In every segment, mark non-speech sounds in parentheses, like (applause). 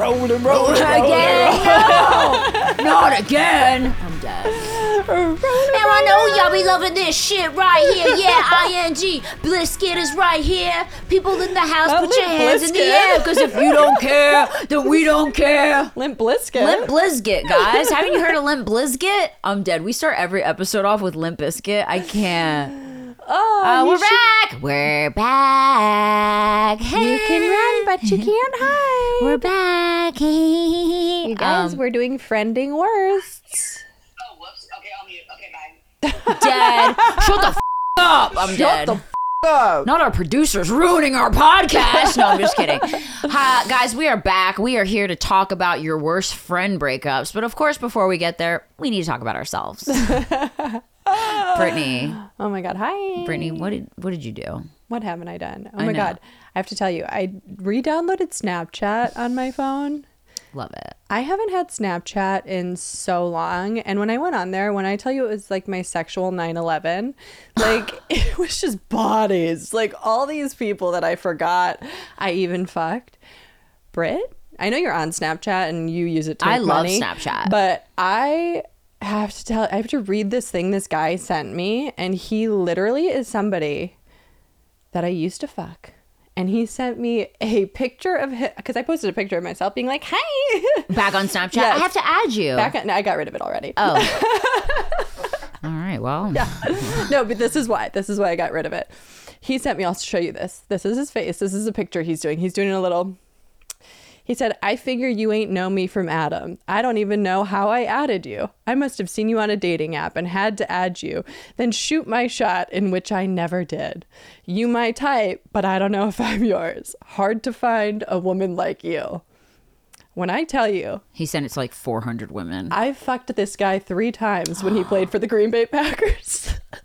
rolling, rolling, Again, no, not again. I'm dead. And I know y'all be loving this shit right here. Yeah, (laughs) ing. Blisket is right here. People in the house, Oh, put your Limp hands in the air. Because if you don't care, then we don't care. Limp Blisket. Limp Blizkit, guys. Haven't you heard of Limp Blizkit? I'm dead. We start every episode off with Limp Bizkit. I can't. Oh, Uh, we're should- back. We're back. Hey. You can run, but you (laughs) can't hide. We're back. (laughs) You guys, Um, we're doing friending worsts. Oh, whoops. Okay, I'll mute. Okay, bye. (laughs) dead. Shut the f- up. I'm dead. Shut the Oh, Not our producers ruining our podcast. No, I'm just kidding. Hi, guys, we are back. We are here to talk about your worst friend breakups. But of course, before we get there, we need to talk about ourselves. (laughs) Brittany, oh my God. Hi. Brittany, what did what did you do? What haven't I done? Oh I my know. God. I have to tell you, I re downloaded Snapchat on my phone. Love it. I haven't had Snapchat in so long. And when I went on there, when I tell you it was like my sexual 9 11, (sighs) like (laughs) it was just bodies. Like all these people that I forgot I even fucked. Britt, I know you're on Snapchat and you use it to I love money, Snapchat. But I have to tell, I have to read this thing this guy sent me. And he literally is somebody that I used to fuck. And he sent me a picture of him because I posted a picture of myself being like, "Hey, (laughs) Back on Snapchat. Yes. I have to add you. Back on, no, I got rid of it already. oh. (laughs) All right. Well, yeah. no, but this is why. This is why I got rid of it. He sent me. I'll show you this. This is his face. This is a picture he's doing. He's doing a little. He said, "I figure you ain't know me from Adam. I don't even know how I added you. I must have seen you on a dating app and had to add you, then shoot my shot in which I never did. You my type, but I don't know if I'm yours. Hard to find a woman like you." When I tell you, he sent it to like 400 women. I fucked this guy three times when he played for the Green Bay Packers. (laughs)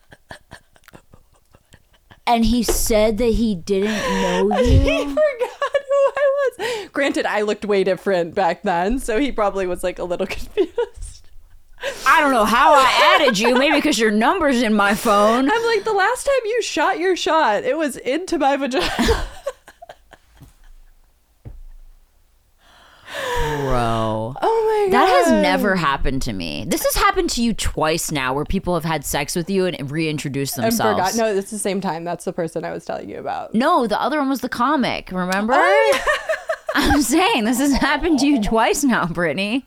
and he said that he didn't know (laughs) he you. forgot who I was. Granted, I looked way different back then, so he probably was like a little (laughs) confused. I don't know how I added you. Maybe because your number's in my phone. I'm like, the last time you shot your shot, it was into my vagina. Bro. Oh my god. That has never happened to me. This has happened to you twice now where people have had sex with you and reintroduced And themselves. forgot. No, it's the same time. That's the person I was telling you about. No, the other one was the comic, remember? Oh, (laughs) I'm saying this has happened to you twice now, Brittany.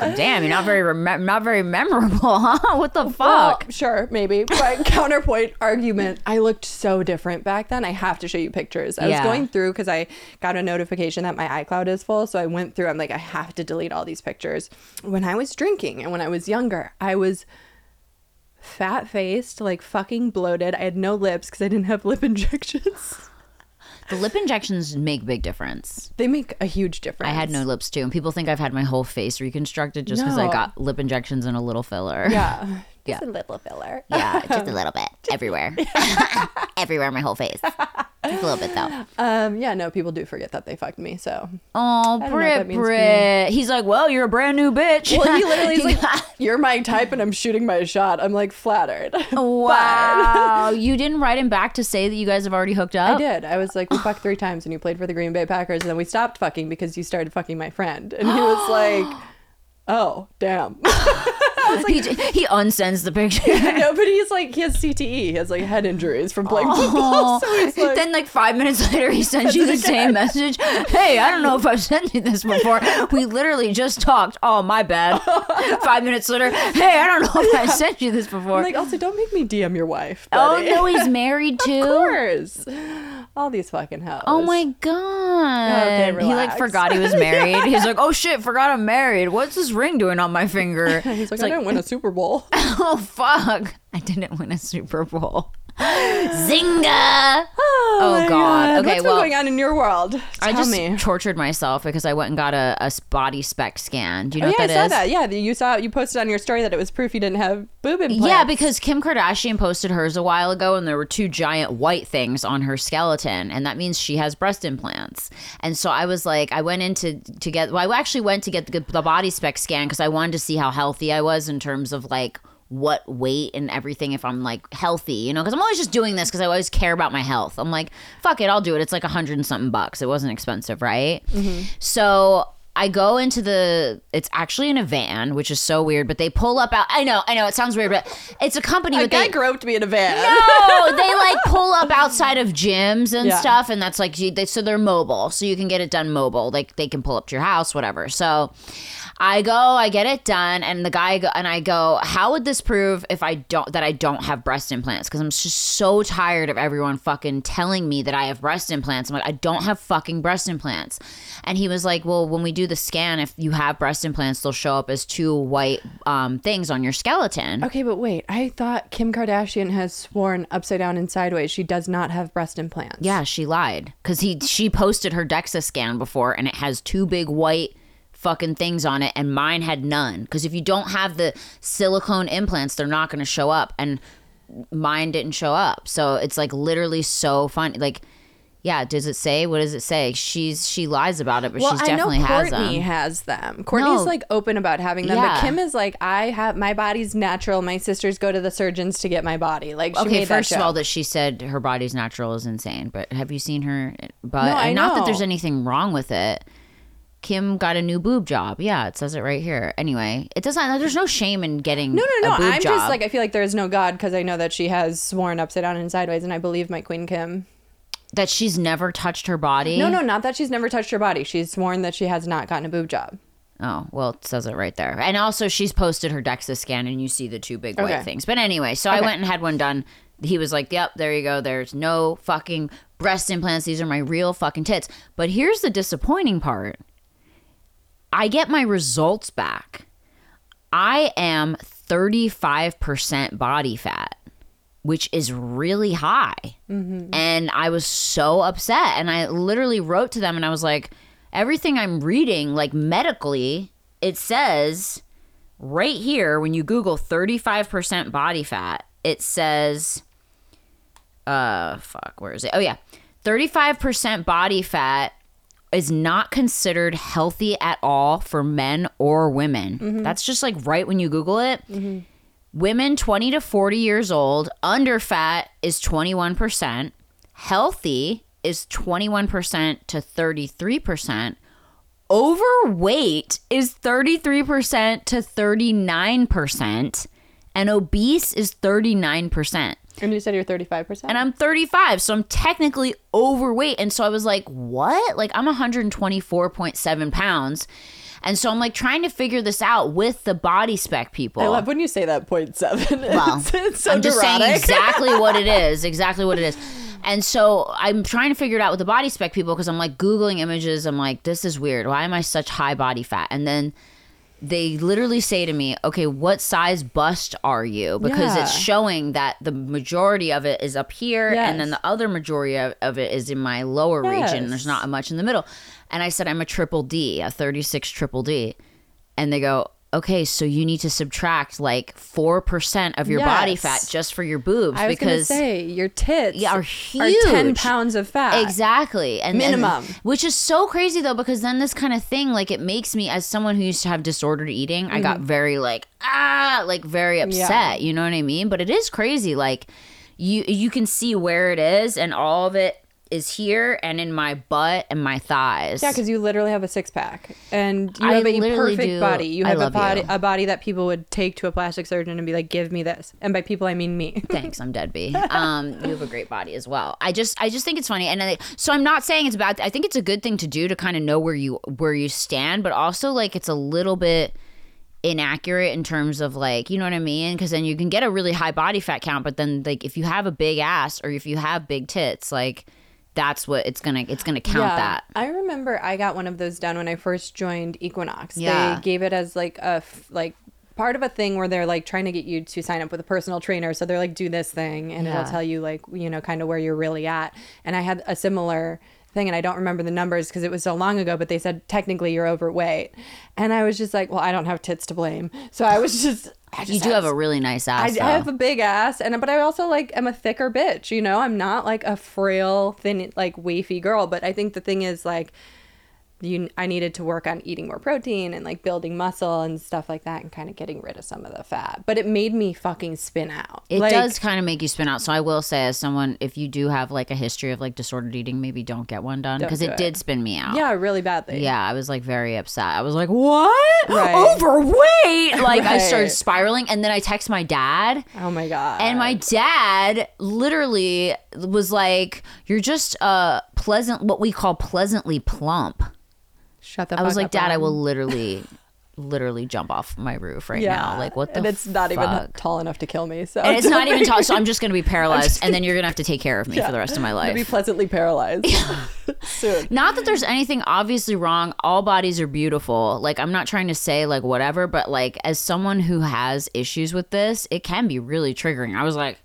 But (laughs) damn, you're not very rem- not very memorable, huh? (laughs) What the Well, fuck? sure, maybe. But (laughs) counterpoint argument, I looked so different back then. I have to show you pictures. I Yeah. was going through because I got a notification that my iCloud is full. So I went through, I'm like, I have to delete all these pictures. When I was drinking and when I was younger, I was fat faced, like fucking bloated. I had no lips because I didn't have lip injections. The lip injections make big difference. They make a huge difference. I had no lips too, and people think I've had my whole face reconstructed just because I No. got lip injections and a little filler. Yeah. (laughs) Yeah. Just a little filler. Yeah, just a little bit. Everywhere. (laughs) (laughs) Everywhere, my whole face. Just a little bit though. Um, yeah, no, people do forget that they fucked me. So Oh, Brit, that means to Brit. He's like, well, you're a brand new bitch. Well, he (laughs) literally is like, "You're my type, and I'm shooting my shot." I'm like flattered. wow. you didn't write him back to say that you guys have already hooked up? I did. I was like, "We fucked three (gasps) times, and you played for the Green Bay Packers, and then we stopped fucking because you started fucking my friend." And he was (gasps) like, "Oh, damn." He, he unsends the picture. (laughs) no, but he's like, he has CTE. He has like head injuries from playing football. (laughs) So he's like, then, like five minutes later, he sends you the same (laughs) message. Hey, I don't know if I've sent you this before. We literally just talked. Oh, my bad. five minutes later, hey, I don't know if I sent you this before. I'm like, also, don't make me DM your wife. oh no, he's married too. Of course. All these fucking hoes. Oh my god! Okay, he like forgot he was married. He's like, oh shit, forgot I'm married. What's this ring doing on my finger? He's like, didn't win a (laughs) Super Bowl. oh fuck, I didn't win a Super Bowl. (gasps) Zinga! Oh, oh, my God. Okay, What's well, going on in your world? I just me. tortured myself because I went and got a, a BodySpec scan. Do you know Oh, what yeah, I that saw is? that. Yeah, you saw you posted on your story that it was proof you didn't have boob implants. Yeah, because Kim Kardashian posted hers a while ago and there were two giant white things on her skeleton and that means she has breast implants. And so I was like I went into to get well I actually went to get the, the BodySpec scan because I wanted to see how healthy I was in terms of like what weight and everything if I'm like healthy, you know, because I'm always just doing this because I always care about my health. I'm like, fuck it, I'll do it. It's like a hundred and something bucks. It wasn't expensive, right? Mm-hmm. So I go into the. It's actually in a van, which is so weird. But they pull up out. I know, I know. It sounds weird, but it's a company. A but guy they, groped me in a van. no, they like pull up outside of gyms and Yeah. stuff, and that's like they, so they're mobile, so you can get it done mobile. Like they can pull up to your house, whatever. So I go, I get it done, and the guy go, and I go, how would this prove if I don't that I don't have breast implants? Because I'm just so tired of everyone fucking telling me that I have breast implants. I'm like, I don't have fucking breast implants. And he was like, well, when we do the scan, if you have breast implants, they'll show up as two white um, things on your skeleton. Okay, but wait. I thought Kim Kardashian has sworn upside down and sideways she does not have breast implants. Yeah, she lied because he she posted her DEXA scan before, and it has two big white fucking things on it, and mine had none. Because if you don't have the silicone implants, they're not going to show up, and mine didn't show up. So it's like literally so funny. Like, yeah, does it say? What does it say? She's she lies about it, but Well, she's I know definitely has Kourtney them. has them. Kourtney's No. like open about having them, Yeah. but Kim is like, I have my body's natural. My sisters go to the surgeons to get my body. Like, she Okay, made first that of all, that she said her body's natural is insane. But have you seen her But No, not that there's anything wrong with it. Kim got a new boob job. Yeah, it says it right here. Anyway, it doesn't. There's no shame in getting no, no, no. I'm job. just like I feel like there is no God because I know that she has sworn upside down and sideways, and I believe my queen Kim. that she's never touched her body. No, no, not that she's never touched her body. She's sworn that she has not gotten a boob job. Oh, well, it says it right there. And also, she's posted her DEXA scan, and you see the two big white Okay. things. But anyway, so I went and had one done. He was like, "Yep, there you go. There's no fucking breast implants. These are my real fucking tits." But here's the disappointing part. I get my results back. I am 35% body fat, which is really high. And I was so upset. And I literally wrote to them and I was like, everything I'm reading, like medically, it says right here when you Google 35% body fat, it says, uh, fuck, where is it? Oh, yeah. 35% body fat is not considered healthy at all for men or women. Mm-hmm. That's just like right when you Google it. Mm-hmm. Women 20 to 40 years old, under fat is 21%, healthy is 21% to 33%, overweight is 33% to 39%, and obese is 39%. And you said you're 35 percent. And I'm 35, so I'm technically overweight. And so I was like, what? Like, I'm 124.7 pounds. And so I'm like trying to figure this out with the BodySpec people. I love when you say that point seven. (laughs) Well, it's, it's so I'm just saying exactly (laughs) what it is. Exactly what it is. And so I'm trying to figure it out with the BodySpec people because I'm like Googling images. I'm like, this is weird. Why am I such high body fat? And then they literally say to me, okay, what size bust are you? Because it's showing that the majority of it is up here and then the other majority of, of it is in my lower region. There's not much in the middle. And I said, I'm a triple D, a 36 triple D. And they go, okay, so you need to subtract like 4% of your body fat just for your boobs I was gonna because say your tits Yeah, are huge. are ten pounds of fat. Exactly. And and- Minimum. which is so crazy though, because then this kind of thing, like it makes me as someone who used to have disordered eating, I got very like, ah, like very upset. Mm-hmm. Yeah. You know what I mean? But it is crazy. Like you you can see where it is and all of it is here and in my butt and my thighs. Yeah, because you literally have a six pack and you I have a perfect do. body. You have a body, you. a body that people would take to a plastic surgeon and be like, "Give me this." And by people, I mean me. (laughs) Thanks, I'm dead B. Um, you have a great body as well. I just, I just think it's funny, and then, so I'm not saying it's bad. I think it's a good thing to do to kind of know where you where you stand, but also like it's a little bit inaccurate in terms of like you know what I mean because then you can get a really high body fat count, but then like if you have a big ass or if you have big tits, like that's what it's gonna it's gonna count that. I remember I got one of those done when I first joined Equinox. Yeah. They gave it as like a f- like part of a thing where they're like trying to get you to sign up with a personal trainer. So they're like, do this thing, and Yeah. it'll tell you like you know kind of where you're really at. And I had a similar thing and I don't remember the numbers because it was so long ago but they said technically you're overweight and I was just like well I don't have tits to blame so I was (laughs) just You do have a really nice ass. I have a big ass, and but I also like am a thicker bitch. You know, I'm not like a frail, thin, like wafy girl. But I think the thing is like you I needed to work on eating more protein and like building muscle and stuff like that and kind of getting rid of some of the fat. But it made me fucking spin out. It Like, does kind of make you spin out. So I will say, as someone, if you do have like a history of like disordered eating, maybe don't get one done because it, it. did spin me out. Yeah, really badly. Yeah, I was like very upset. I was like, "What? Right. Overweight?" Like I started spiraling, and then I text my dad, Oh my god. and my dad literally was like, "You're just uh pleasant, what we call pleasantly plump." Shut the I was like, "Dad, I will literally, (laughs) literally jump off my roof right Yeah. now. Like, what the? And it's not even tall enough to kill me. So And it's not even tall, so I'm (laughs) just gonna be paralyzed, and then you're gonna have to take care of me Yeah. for the rest of my life. Be pleasantly paralyzed (laughs) soon. Not that there's anything obviously wrong. All bodies are beautiful. Like I'm not trying to say like whatever, but like as someone who has issues with this, it can be really triggering. I was like,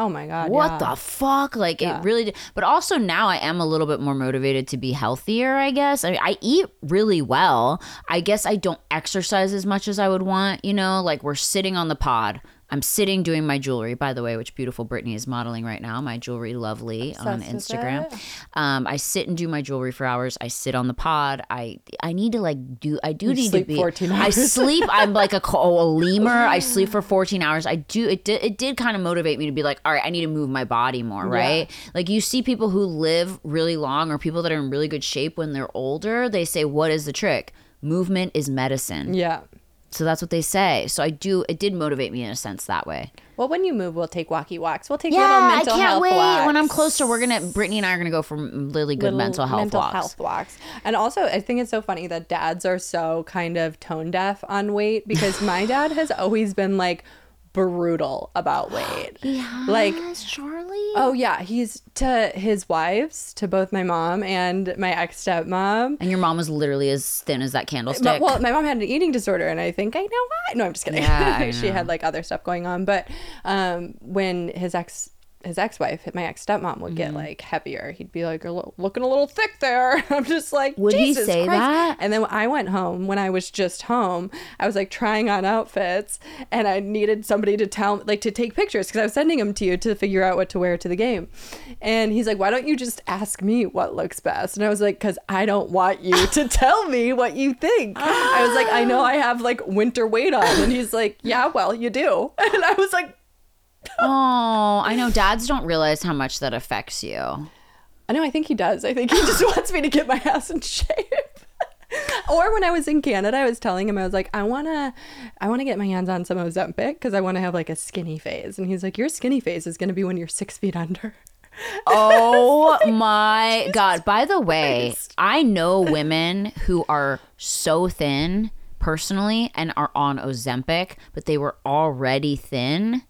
Oh my god. what yeah. the fuck? Like Yeah. it really. Did. But also now I am a little bit more motivated to be healthier. I guess I, mean, I eat really well. I guess I don't exercise as much as I would want. You know, like we're sitting on the pod. I'm sitting doing my jewelry, by the way, which beautiful Brittany is modeling right now. My jewelry, lovely on Obsessed with Instagram. Um, I sit and do my jewelry for hours. I sit on the pod. I I need to like do. I do need sleep to be. 14 I sleep. I'm like a, (laughs) a lemur. I sleep for 14 hours. I do. It did. It did kind of motivate me to be like, all right, I need to move my body more. Right. Like you see people who live really long or people that are in really good shape when they're older. They say, what is the trick? Movement is medicine. Yeah. So that's what they say. So I do. It did motivate me in a sense that way. Well, when you move, we'll take walkie walks. We'll take Yeah, little I can't wait. walks. When I'm closer, we're gonna Brittany and I are gonna go for really good little mental health mental walks. health walks. And also, I think it's so funny that dads are so kind of tone deaf on weight because my dad has always been like brutal about (gasps) weight. Yeah. Like, Charlie. oh yeah, he's to his wives, to both my mom and my ex stepmom. and your mom was literally as thin as that candlestick. well, my mom had an eating disorder, and I think I know why. No, I'm just kidding. Yeah, (laughs) she had like other stuff going on, but um, when his ex his ex-wife, my ex-stepmom, would Mm-hmm. get like heavier. He'd be like, "You're lo- looking a little thick there." (laughs) I'm just like, Would he Jesus say Christ. that? And then I went home when I was just home. I was like trying on outfits, and I needed somebody to tell, like, to take pictures because I was sending them to you to figure out what to wear to the game. And he's like, "Why don't you just ask me what looks best?" And I was like, "Cause I don't want you (laughs) to tell me what you think." I was like, "I know I have like winter weight on," and he's like, "Yeah, well, you do." (laughs) And I was like. Oh, I know dads don't realize how much that affects you. I know. I think he does. I think he just (laughs) wants me to get my ass in shape. (laughs) or when I was in Canada, I was telling him I was like, I wanna, I wanna get my hands on some Ozempic because I want to have like a skinny phase. And he's like, Your skinny phase is gonna be when you're six feet under. (laughs) Oh my god. By the way, I know women who are so thin personally and are on Ozempic, but they were already thin,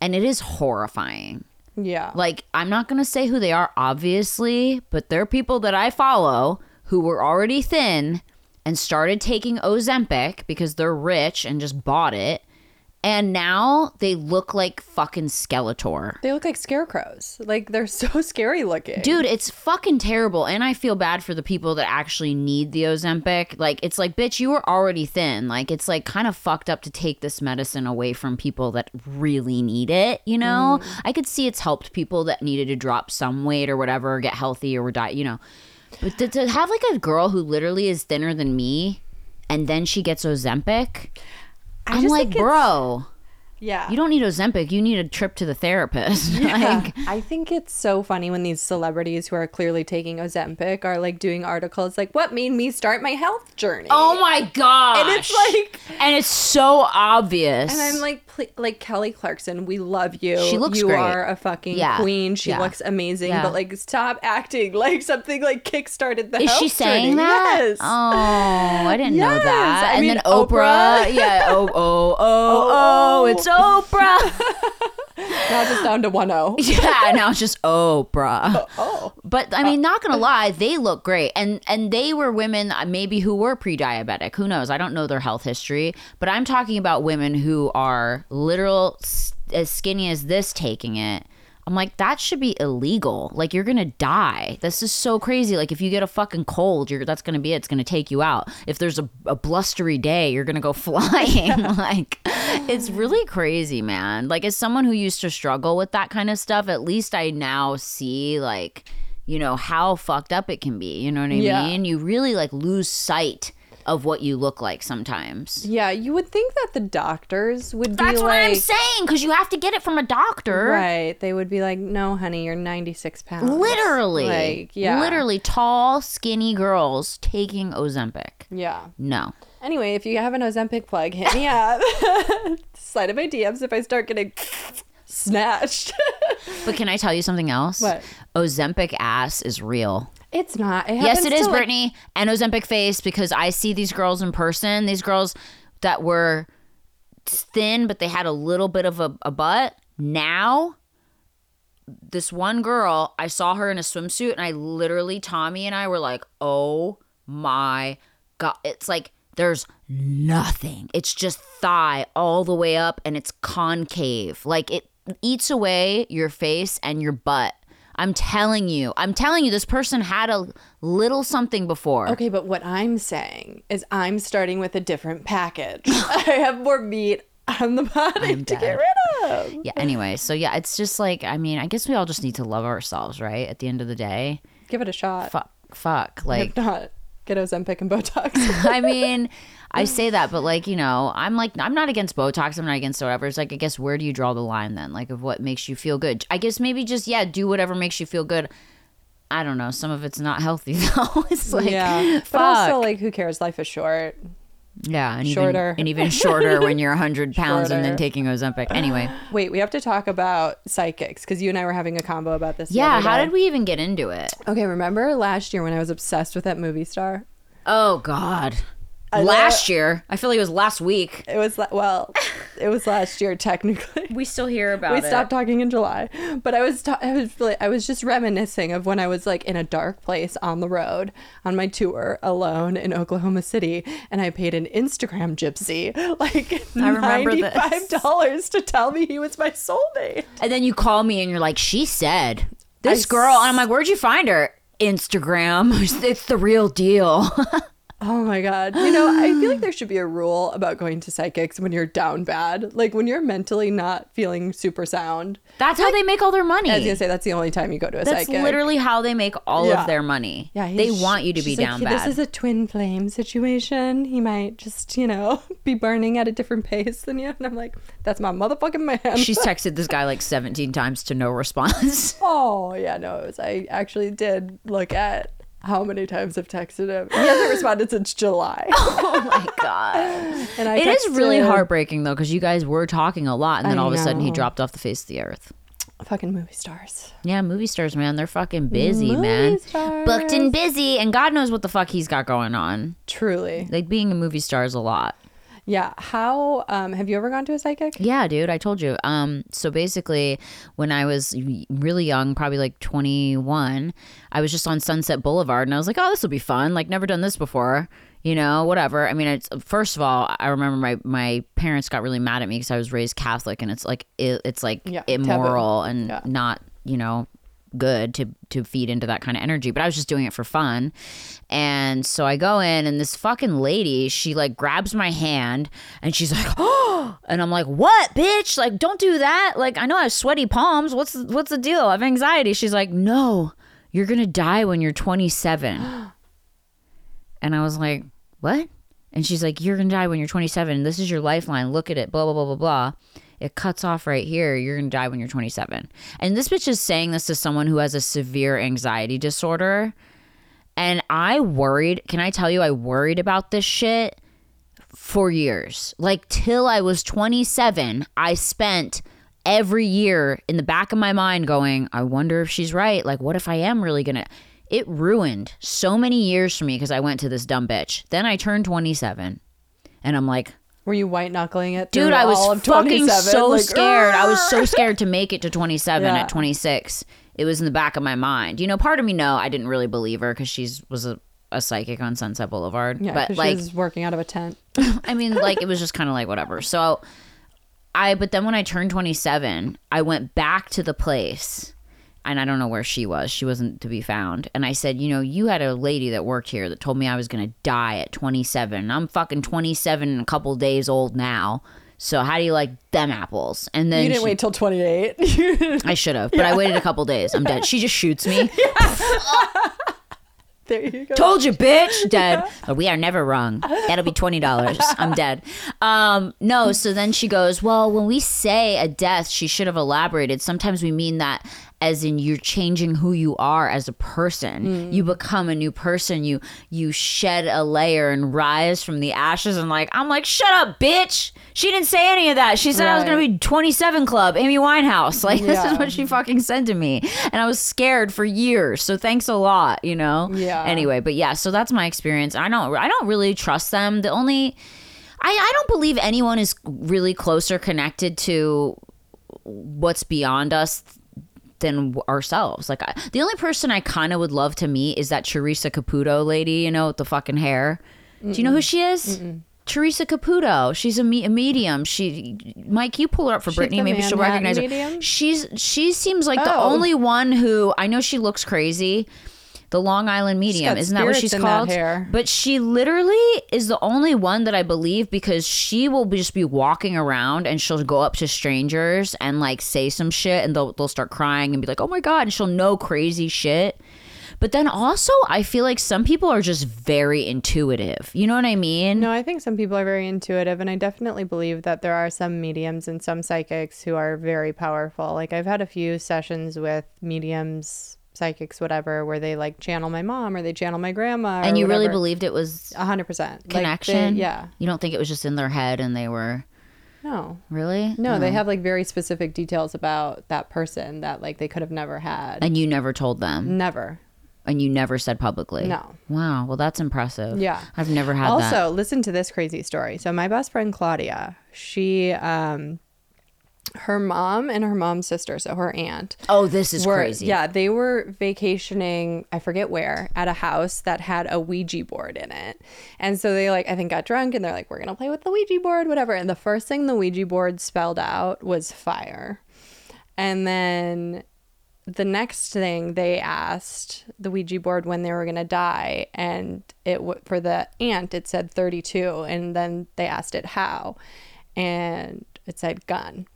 and it is horrifying. Yeah. Like, I'm not going to say who they are, obviously, but they're people that I follow who were already thin and started taking Ozempic because they're rich and just bought it. And now they look like fucking Skeletor. they look like scarecrows. Like they're (laughs) so scary looking. Dude, it's fucking terrible. And I feel bad for the people that actually need the Ozempic. Like, it's like, bitch, you were already thin. Like, it's like kind of fucked up to take this medicine away from people that really need it, you know? Mm. I could see it's helped people that needed to drop some weight or whatever, or get healthy or die, you know. But to, to have like a girl who literally is thinner than me and then she gets Ozempic, I I'm just like, bro, Yeah. you don't need Ozempic. You need a trip to the therapist. (laughs) Yeah. like, I think it's so funny when these celebrities who are clearly taking Ozempic are like doing articles like, "What made me start my health journey?" Oh my god! And it's like- and it's so obvious. And I'm like, like Kelly Clarkson, we love you. She looks you great. are a fucking Yeah. queen. She Yeah. looks amazing. Yeah. But like, stop acting (laughs) like something like kickstarted the is she saying journey. that? Yes. Oh, I didn't know that. I and mean, then Oprah. Oprah. yeah. Oh, oh, oh, (laughs) oh, oh, oh. It's Oprah. (laughs) Now just down to one zero. (laughs) yeah. Now it's just Oprah. Oh, But I mean, not gonna lie, they look great, and and they were women uh, maybe who were pre-diabetic. Who knows? I don't know their health history, but I'm talking about women who are literal s- as skinny as this taking it. I'm like, that should be illegal. Like you're gonna die. This is so crazy. Like if you get a fucking cold, you're that's gonna be it. It's gonna take you out. If there's a, a blustery day, you're gonna go (laughs) flying. (laughs) like it's really crazy, man. Like as someone who used to struggle with that kind of stuff, at least I now see like you know, how fucked up it can be. You know what I Yeah. mean? You really like lose sight of what you look like sometimes. Yeah, you would think that the doctors would be That's what I'm saying because you have to get it from a doctor. right? They would be like, "No, honey, you're 96 pounds." Literally. like yeah, Literally tall, skinny girls taking Ozempic. yeah. No. Anyway, if you have an Ozempic plug, hit me up. (laughs) Slide in my DMs if I start getting (laughs) snatched. (laughs) But can I tell you something else? What? Ozempic ass is real. It's not. It Yes, it is, like- Brittany. And Ozempic face because I see these girls in person. These girls that were thin, but they had a little bit of a, a butt. Now, this one girl, I saw her in a swimsuit, and I literally, Tommy and I were like, oh my God. It's like there's nothing. It's just thigh all the way up, and it's concave. Like it eats away your face and your butt. I'm telling you, I'm telling you, this person had a little something before. Okay, but what I'm saying is I'm starting with a different package. (laughs) I have more meat on the body to dead. get rid of. Yeah, anyway, so yeah, it's just like, I mean, I guess we all just need to love ourselves, right? At the end of the day. Give it a shot. Fuck, fuck. Like, if not, get Ozempic and Botox. (laughs) I mean, I say that, but like, you know, I'm like, I'm not against Botox. I'm not against whatever. It's like, I guess, where do you draw the line then? Like, of what makes you feel good? I guess maybe just, yeah, do whatever makes you feel good. I don't know. Some of it's not healthy (laughs) though. it's like, yeah, fuck. but also like, who cares? Life is short. yeah, and shorter. even and even shorter when you're 100 pounds and then Shorter. taking Ozempic. Anyway, (sighs) Wait, we have to talk about psychics because you and I were having a combo about this. yeah. How did we even get into it? Okay, remember last year when I was obsessed with that movie star? Oh God. Know. Last year, I feel like it was last week. It was well, it was last year technically. We still hear (laughs) about we stopped talking in July, but I was ta- I was really I was just reminiscing of when I was like in a dark place on the road on my tour alone in Oklahoma City, and I paid an Instagram gypsy (laughs) like I remember ninety this. five dollars to tell me he was my soulmate. And then you call me and you're like, she said this I girl. And I'm like, where'd you find her? Instagram. (laughs) It's the real deal. Oh my god! You know, I feel like (gasps) there should be a rule about going to psychics when you're down bad, like when you're mentally not feeling super sound. That's how they make all their money. I was gonna say that's the only time you go to a That's psychic. literally how they make all Yeah. of their money. Yeah, they want you to be she's like, down bad. This is a twin flame situation. He might just, you know, (laughs) be burning at a different pace than you. And I'm like, that's my motherfucking man. She's (laughs) texted this guy like 17 times to no response. oh yeah, no, it was. I actually did look at how many times I've texted him. He hasn't (gasps) responded since July. (laughs) oh my god. (laughs) And I It is really texted- heartbreaking though because you guys were talking a lot and then I all of a sudden he dropped off the face of the earth. Fucking movie stars. Yeah, movie stars, man, they're fucking busy, Movie man. stars. Booked and busy, and God knows what the fuck he's got going on. Truly. Like being a movie star is a lot. Yeah. How um have you ever gone to a psychic? Yeah, dude, I told you. Um, so basically, when I was really young, probably like 21, I was just on Sunset Boulevard, and I was like, "Oh, this will be fun! Like, never done this before." You know, whatever. I mean, it's first of all, I remember my my parents got really mad at me because I was raised Catholic, and it's like it, it's like Yeah, taboo. immoral and Yeah. not you know good to to feed into that kind of energy but i was just doing it for fun. And so i go in and this fucking lady she like grabs my hand and she's like oh! And i'm like what bitch? Like don't do that. Like i know i have sweaty palms. What's what's the deal? I have anxiety. She's like no you're gonna die when you're 27 (gasps) and i was like what? And she's like you're gonna die when you're 27 this is your lifeline. Look at it. Blah blah blah blah blah it cuts off right here. You're gonna die when you're 27. And this bitch is saying this to someone who has a severe anxiety disorder. And I worried, can I tell you, I worried about this shit for years. Like, till I was 27, I spent every year in the back of my mind going, I wonder if she's right. Like, what if I am really gonna. It ruined so many years for me because I went to this dumb bitch. Then I turned 27. And I'm like, Were you white knuckling it? Dude, I was fucking 27? so Like, scared. I was so scared to make it to 27 Yeah. at 26. It was in the back of my mind. You know, part of me, no, I didn't really believe her because she's was a, a psychic on Sunset Boulevard. Yeah, but like, she was working out of a tent. (laughs) I mean, like it was just kind of like whatever. So I, but then when I turned 27, I went back to the place and I don't know where she was. She wasn't to be found. And I said, you know, you had a lady that worked here that told me I was going to die at 27. I'm fucking 27 and a couple days old now. So how do you like them apples? And then You didn't she- wait till 28. (laughs) I should have, but I waited a couple days. I'm dead. She just shoots me. (laughs) there you go. Told you, bitch. (laughs) Dead. But we are never wrong. That'll be twenty dollars. I'm dead. Um, no. So then she goes, well, when we say a death, she should have elaborated. Sometimes we mean that as in you're changing who you are as a person. Mm. You become a new person. You you shed a layer and rise from the ashes. And like I'm like, shut up, bitch. She didn't say any of that. She said I was gonna be 27 Club, Amy Winehouse. (laughs) Like this is what she fucking said to me, and I was scared for years. So thanks a lot. You know. Yeah. Anyway, but yeah, so that's my experience. I don't I don't really trust them. The only I, I don't believe anyone is really closer connected to what's beyond us than ourselves. Like I, the only person I kind of would love to meet is that Teresa Caputo lady, you know, with the fucking hair. Do you know who she is? Teresa Caputo. She's a, me- a medium. She, Mike, you pull her up for Brittany. Maybe she'll recognize her. She's she seems like the Oh. only one who I know. She looks crazy. The Long Island medium, isn't that what she's called? But she literally is the only one that I believe because she will be, just be walking around and she'll go up to strangers and like say some shit and they'll they'll start crying and be like, "Oh my god!" and she'll know crazy shit. But then also, I feel like some people are just very intuitive. You know what I mean? No, I think some people are very intuitive, and I definitely believe that there are some mediums and some psychics who are very powerful. Like I've had a few sessions with mediums, psychics, whatever, where they like channel my mom or they channel my grandma. and you really believed it was a hundred percent Like, they- connection. yeah. You don't think it was just in their head and they were No. really? No, they have like very specific details about that person that like they could have never had. And you never told them, never. and you never said publicly. No. Wow. Well, that's impressive. Yeah. I've never had also, that. listen to this crazy story. So my best friend Claudia, she um her mom and her mom's sister, so her aunt, Oh, this is were crazy. yeah, they were vacationing, I forget where, at a house that had a Ouija board in it. And so they like I think got drunk and they're like we're going to play with the Ouija board, whatever. And the first thing the Ouija board spelled out was fire. And then the next thing they asked the Ouija board when they were going to die and it w- for the aunt it said 32 and then they asked it how and it said gun.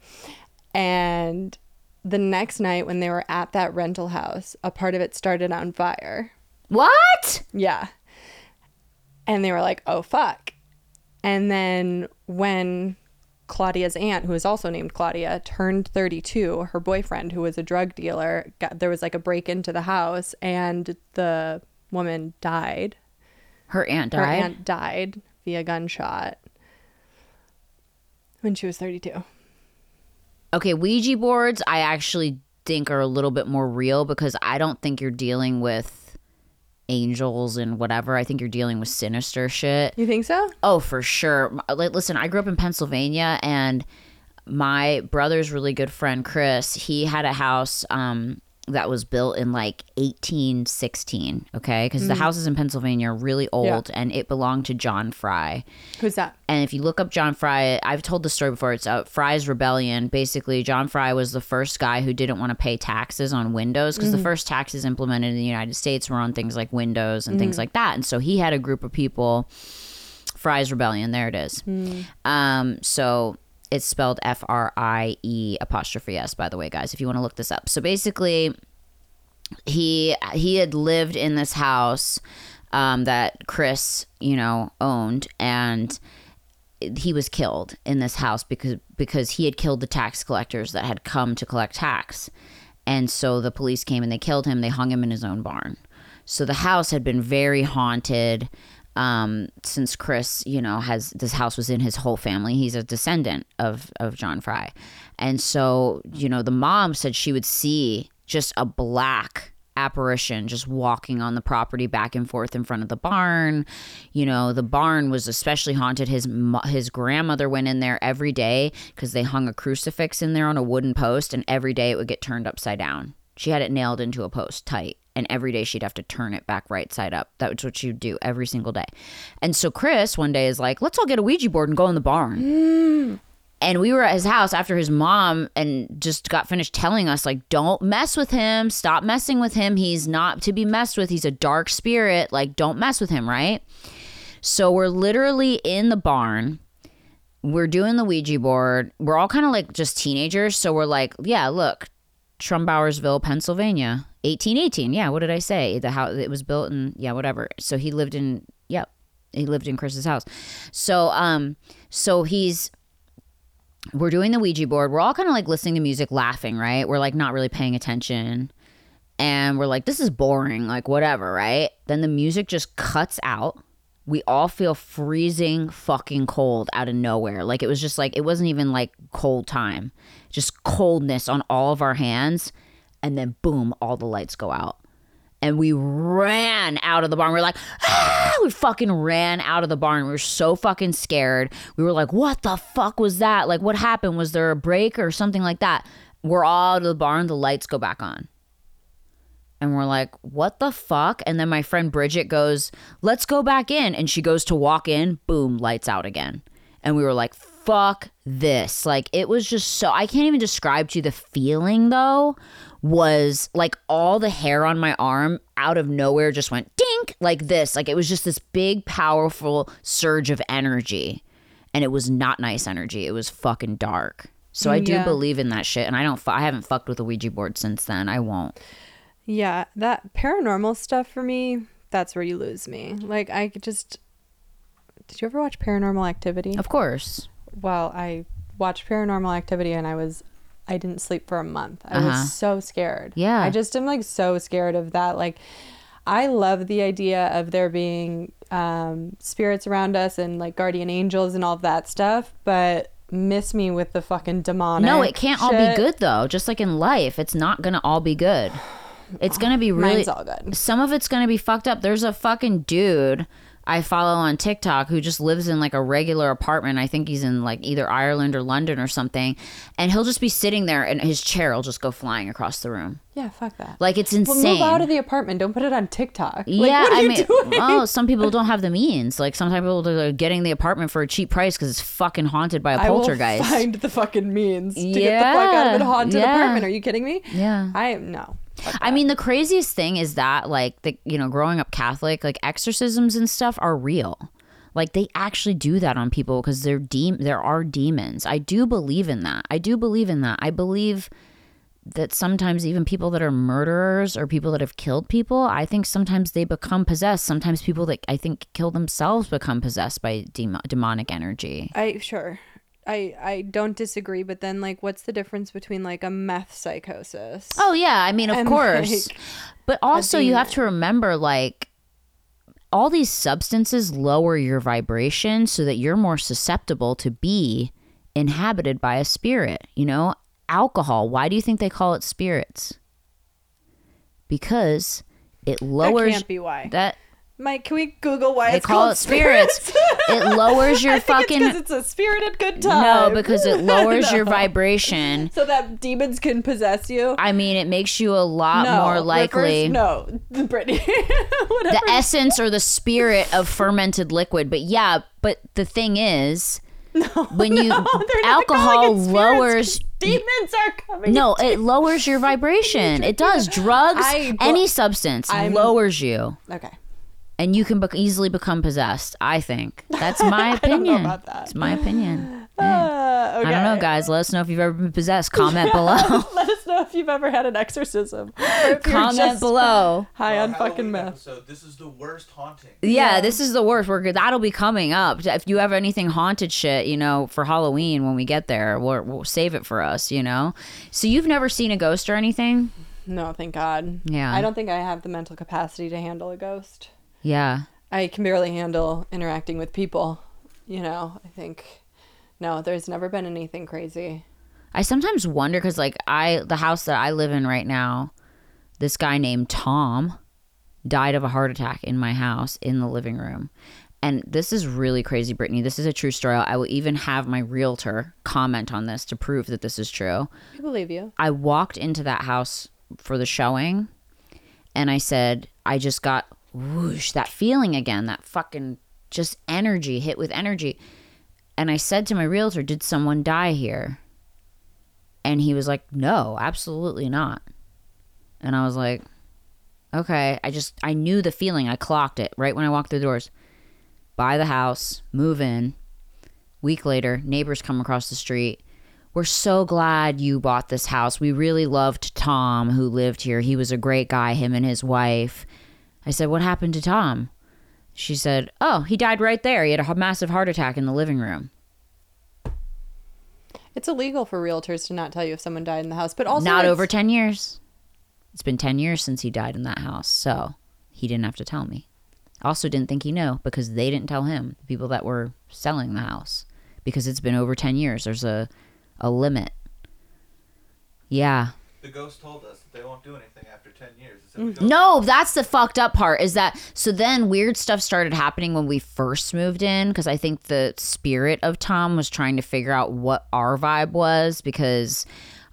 And the next night when they were at that rental house, a part of it started on fire. What? Yeah. And they were like, "Oh fuck." And then when Claudia's aunt, who is also named Claudia, turned 32, her boyfriend, who was a drug dealer, got there was like a break into the house and the woman died. Her aunt died? Her aunt died via gunshot when she was 32. okay, Ouija boards, I actually think are a little bit more real because I don't think you're dealing with angels and whatever. I think you're dealing with sinister shit. You think so? Oh, for sure. Like, listen, I grew up in Pennsylvania, and my brother's really good friend Chris, he had a house um, that was built in like 1816. Okay, because the houses in Pennsylvania are really old, and it belonged to John Fry. Who's that? And if you look up John Fry, I've told the story before. It's uh, Fry's Rebellion. Basically, John Fry was the first guy who didn't want to pay taxes on windows because the first taxes implemented in the United States were on things like windows and things like that. And so he had a group of people. Fry's Rebellion. There it is. Um, so it's spelled F R I E apostrophe S. By the way, guys, if you want to look this up. So basically, he he had lived in this house um, that Chris, you know, owned, and he was killed in this house because because he had killed the tax collectors that had come to collect tax, and so the police came and they killed him. They hung him in his own barn. So the house had been very haunted um, since Chris, you know, has this house was in his whole family. He's a descendant of of John Fry, and so you know the mom said she would see just a black apparition just walking on the property back and forth in front of the barn. You know, the barn was especially haunted. His his grandmother went in there every day because they hung a crucifix in there on a wooden post, and every day it would get turned upside down. She had it nailed into a post tight, and every day she'd have to turn it back right side up. That was what she would do every single day. And so Chris one day is like, "Let's all get a Ouija board and go in the barn." (gasps) and we were at his house after his mom and just got finished telling us like don't mess with him stop messing with him he's not to be messed with he's a dark spirit like don't mess with him right so we're literally in the barn we're doing the Ouija board. We're all kind of like just teenagers. So we're like, yeah, look, Trumbauersville, Pennsylvania, 1818. Yeah, what did I say? The house, it was built in, yeah, whatever. So he lived in, yep, he lived in Chris's house. So, um, so he's, we're doing the Ouija board. We're all kind of like listening to music, laughing, right? We're like not really paying attention. And we're like, this is boring, like whatever, right? Then the music just cuts out. We all feel freezing fucking cold out of nowhere. Like it was just like, it wasn't even like cold time, just coldness on all of our hands. And then boom, all the lights go out and we ran out of the barn. We are like, ah! we fucking ran out of the barn. We were so fucking scared. We were like, what the fuck was that? Like, what happened? Was there a break or something like that? We're all out of the barn. The lights go back on. And we're like, what the fuck? And then my friend Bridget goes, let's go back in. And she goes to walk in, boom, lights out again. And we were like, fuck this. Like, it was just so, I can't even describe to you the feeling though was like all the hair on my arm out of nowhere just went dink like this. Like it was just this big, powerful surge of energy. And it was not nice energy. It was fucking dark. So I do Yeah. believe in that shit. And I don't, I haven't fucked with a Ouija board since then. I won't. Yeah, that paranormal stuff for me, that's where you lose me. Like I just Did you ever watch Paranormal Activity? Of course. Well, I watched Paranormal Activity and I was I didn't sleep for a month. I Uh-huh. was so scared. Yeah. I just am like so scared of that. Like I love the idea of there being um, spirits around us and like guardian angels and all that stuff, but miss me with the fucking demonic. No, it can't all be good though. Just like in life, it's not gonna all be good. (sighs) (sighs) (sighs) It's gonna be really. Mine's all good. Some of it's gonna be fucked up. There's a fucking dude I follow on TikTok who just lives in like a regular apartment. I think he's in like either Ireland or London or something, and he'll just be sitting there and his chair will just go flying across the room. Yeah, fuck that. Like it's well, insane. move out of the apartment. Don't put it on TikTok. Like, yeah, what are I you mean, doing? oh, (laughs) some people don't have the means. Like sometimes people are getting the apartment for a cheap price because it's fucking haunted by a I will poltergeist. find the fucking means to get the fuck out of a haunted yeah. apartment. Are you kidding me? Yeah. I no. Fuck I mean, the craziest thing is that, like, the you know, growing up Catholic, like exorcisms and stuff are real. Like they actually do that on people because they're de- there are demons. I do believe in that. I do believe in that. I believe that sometimes even people that are murderers or people that have killed people, I think sometimes they become possessed. Sometimes people that I think kill themselves become possessed by dem- demonic energy. I sure. I I don't disagree, but then like, what's the difference between like a meth psychosis? Oh yeah, I mean, of And, course. like, but also you have to remember like all these substances lower your vibration so that you're more susceptible to be inhabited by a spirit, you know? Alcohol, why do you think they call it spirits? Because it lowers. that can't be why. that Mike, can we Google why they it's call called it spirits. it lowers your (laughs) fucking it's, 'cause it's a spirited good time. No, because it (laughs) lowers your vibration. so that demons can possess you. I mean, it makes you a lot no, more likely. reverse- no, (laughs) Brittany. Whatever. the essence or the spirit of fermented liquid. But yeah, but the thing is, no, when you No, alcohol lowers. Demons are coming. No, it lowers your vibration. It does. Drugs, I- any substance I'm- lowers you, Okay. And you can be- easily become possessed. I think that's (laughs) my I don't know opinion. about that. It's my opinion. (laughs) Uh, okay. I don't know, guys. Let us know if you've ever been possessed. (laughs) Comment below. Let us know if you've ever had an exorcism. Or if you're Comment below. High Our on fucking Halloween meth. Episode. This is the worst haunting. Yeah, Yeah. this is the worst. We're. That'll be coming up. If you have anything haunted shit, you know, for Halloween when we get there, we'll, we'll save it for us. You know. So you've never seen a ghost or anything? No, thank God. Yeah. I don't think I have the mental capacity to handle a ghost. Yeah. I can barely handle interacting with people. You know, I think no, there's never been anything crazy. I sometimes wonder because, like, I the house that I live in right now, this guy named Tom died of a heart attack in my house in the living room. And this is really crazy, Brittany. This is a true story. I will even have my realtor comment on this to prove that this is true. I believe you. I walked into that house for the showing and I said, I just got whoosh, that feeling again, that fucking just energy, hit with energy. And I said to my realtor, Did someone die here? And he was like, No, absolutely not. And I was like, Okay. I just, I knew the feeling. I clocked it right when I walked through the doors. Buy the house, move in. Week later, neighbors come across the street. We're so glad you bought this house. We really loved Tom who lived here. He was a great guy, him and his wife. I said, What happened to Tom? She said, Oh, he died right there. He had a massive heart attack in the living room. It's illegal for realtors to not tell you if someone died in the house, but also Not it's- over 10 years. It's been 10 years since he died in that house. So he didn't have to tell me. Also, didn't think he knew because they didn't tell him, the people that were selling the house, because it's been over 10 years. There's a, a limit. Yeah. The ghost told us that they won't do anything after 10 years. It said we mm. don't- No, that's the fucked up part is that so then weird stuff started happening when we first moved in because I think the spirit of Tom was trying to figure out what our vibe was because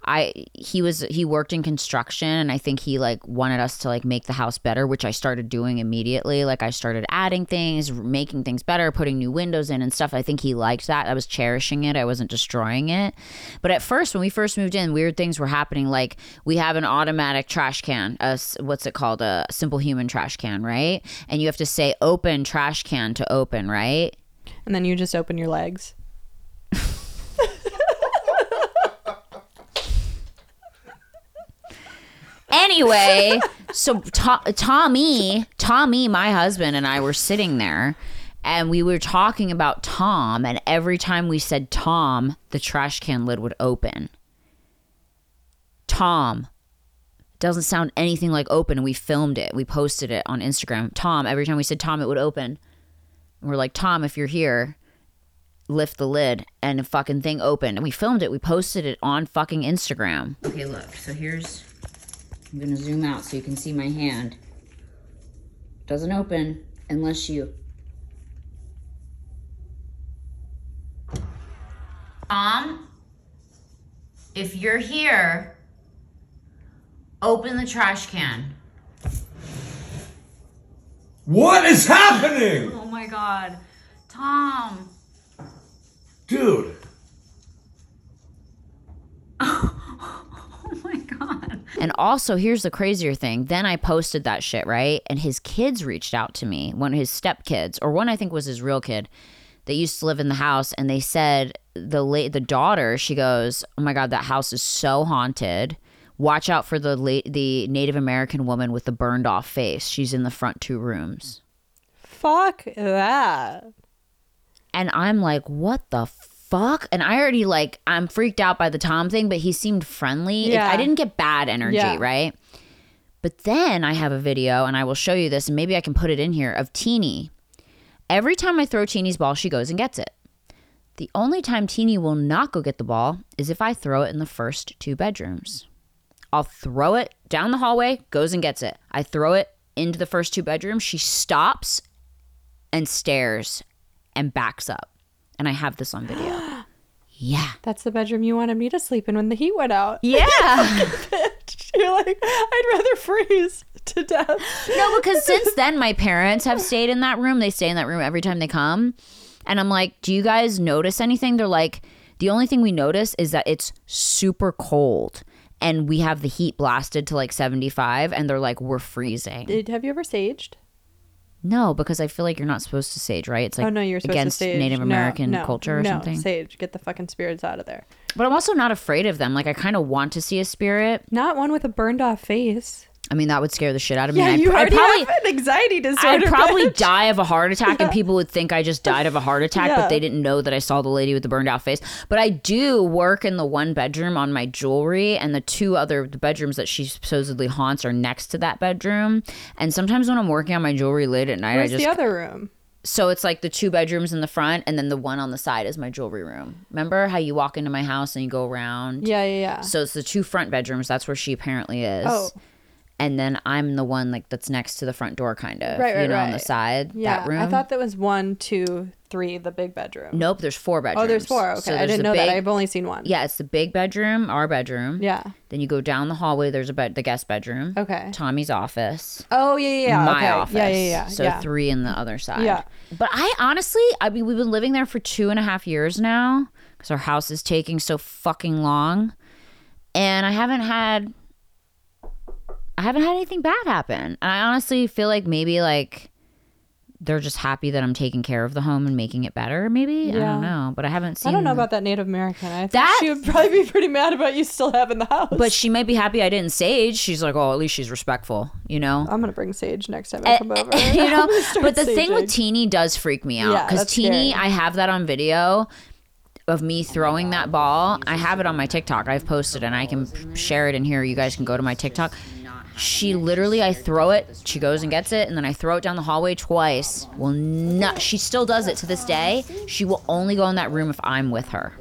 I he was he worked in construction and I think he like wanted us to like make the house better, which I started doing immediately. Like I started adding things, making things better, putting new windows in and stuff. I think he liked that. I was cherishing it. I wasn't destroying it. But at first, when we first moved in, weird things were happening. Like we have an automatic trash can, a what's it called, a simplehuman trash can, right? And you have to say open trash can to open, right? and then you just open your legs. Anyway, (laughs) so to- Tommy, Tommy, my husband, and I were sitting there and we were talking about Tom. And every time we said Tom, the trash can lid would open. Tom doesn't sound anything like open. And we filmed it, we posted it on Instagram. Tom, every time we said Tom, it would open. And we're like, Tom, if you're here, lift the lid and the fucking thing opened. And we filmed it, we posted it on fucking Instagram. Okay, look, so here's I'm gonna zoom out so you can see my hand. Doesn't open unless you. Tom, if you're here, open the trash can. What is happening? Oh my god. Tom. Dude. (laughs) Oh my god. And also, here's the crazier thing. Then I posted that shit, right? And his kids reached out to me, one of his stepkids, or one I think was his real kid, that used to live in the house, and they said the la- the daughter, she goes, "Oh my god, that house is so haunted. Watch out for the la- the Native American woman with the burned off face. She's in the front two rooms." Fuck that. And I'm like, what the fuck? And I already like, I'm freaked out by the Tom thing, but he seemed friendly. Yeah. I didn't get bad energy, Yeah. right? But then I have a video, and I will show you this, and maybe I can put it in here of Teeny. Every time I throw Teeny's ball, she goes and gets it. The only time Teeny will not go get the ball is if I throw it in the first two bedrooms. I'll throw it down the hallway, goes and gets it. I throw it into the first two bedrooms. She stops and stares and backs up. And I have this on video. (gasps) Yeah. That's the bedroom you wanted me to sleep in when the heat went out. Yeah. (laughs) You're like, I'd rather freeze to death. no, because (laughs) since then my parents have stayed in that room. They stay in that room every time they come. And I'm like, do you guys notice anything? They're like, the only thing we notice is that it's super cold. And we have the heat blasted to like 75, and they're like, we're freezing. Did, have you ever saged? No, because I feel like you're not supposed to sage, right? It's oh, like oh no, you're against. Native No, American no, culture or no, something. Sage, get the fucking spirits out of there. But I'm also not afraid of them. Like I kind of want to see a spirit. Not one with a burned off face. I mean, that would scare the shit out of me. Yeah, I'd, you I'd already probably, have an anxiety disorder. I'd probably bitch. die of a heart attack, and people would think I just died of a heart attack, Yeah. but they didn't know that I saw the lady with the burned out face. But I do work in the one bedroom on my jewelry, and the two other the bedrooms that she supposedly haunts are next to that bedroom. And sometimes when I'm working on my jewelry late at night, Where's I just the other room? so it's like the two bedrooms in the front, and then the one on the side is my jewelry room. Remember how you walk into my house and you go around? Yeah, yeah, yeah. So it's the two front bedrooms. That's where she apparently is. Oh. And then I'm the one like that's next to the front door, kind of. Right, You right, know, on the side. yeah, that room. I thought that was one, two, three, the big bedroom. Nope, there's four oh, bedrooms. Oh, there's four. Okay, So I didn't know that. I've only seen one. Yeah, it's the big bedroom, our bedroom. Yeah. Then you go down the hallway. There's a bed, the guest bedroom. Okay. Tommy's office. Oh yeah, yeah, yeah. my okay. office. Yeah, yeah, yeah. So yeah. three in the other side. Yeah. But I honestly, I mean, we've been living there for two and a half years now because our house is taking so fucking long, and I haven't had, I haven't had anything bad happen. And I honestly feel like maybe like they're just happy that I'm taking care of the home and making it better. Maybe I don't know, but I haven't seen. I don't know about that Native American. I think That- she would probably be pretty mad about you still having the house. But she might be happy I didn't sage. She's like, oh, at least she's respectful, you know. I'm gonna bring Sage next time I come over. Eh, (laughs) you know (laughs) but the thing with teeny does freak me out because that's teeny scary. i have that on video of me throwing that ball i have it on my tiktok i've posted and i can share it in here you guys can go to my tiktok she literally i throw it she goes and gets it and then i throw it down the hallway twice. Well not she still does it to this day. She will only go in that room if i'm with her.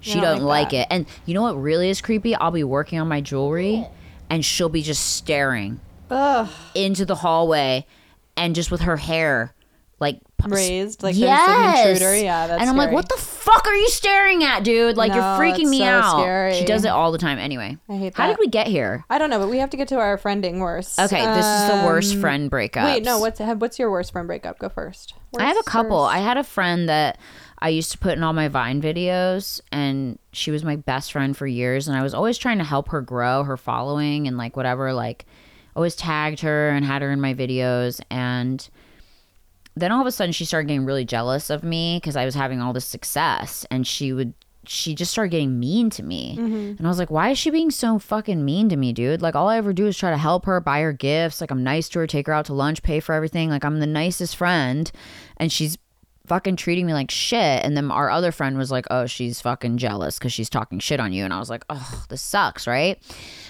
She Hmm. don't like like, it. And you know what really is creepy? I'll be working on my jewelry and she'll be just staring Ugh, into the hallway and just with her hair like raised like yes. there's an intruder. Yeah, that's and I'm like, what the fuck are you staring at, dude? Like No, you're freaking it's me so out. scary. She does it all the time. Anyway, I hate how that. did we get here? I don't know, but we have to get to our friending worst. Okay, this is the worst Um, friend breakup. Wait, no. What's what's your worst friend breakup? Go first. I have a Worst, couple. I had a friend that I used to put in all my Vine videos, and she was my best friend for years. And I was always trying to help her grow her following and like whatever. Like, always tagged her and had her in my videos. And then all of a sudden, she started getting really jealous of me because I was having all this success, and she would. She just started getting mean to me. Mm-hmm. And I was like, why is she being so fucking mean to me, dude? Like, all I ever do is try to help her, buy her gifts. Like, I'm nice to her, take her out to lunch, pay for everything. Like, I'm the nicest friend. And she's fucking treating me like shit. And then our other friend was like, oh, she's fucking jealous because she's talking shit on you. And I was like, oh, this sucks, right?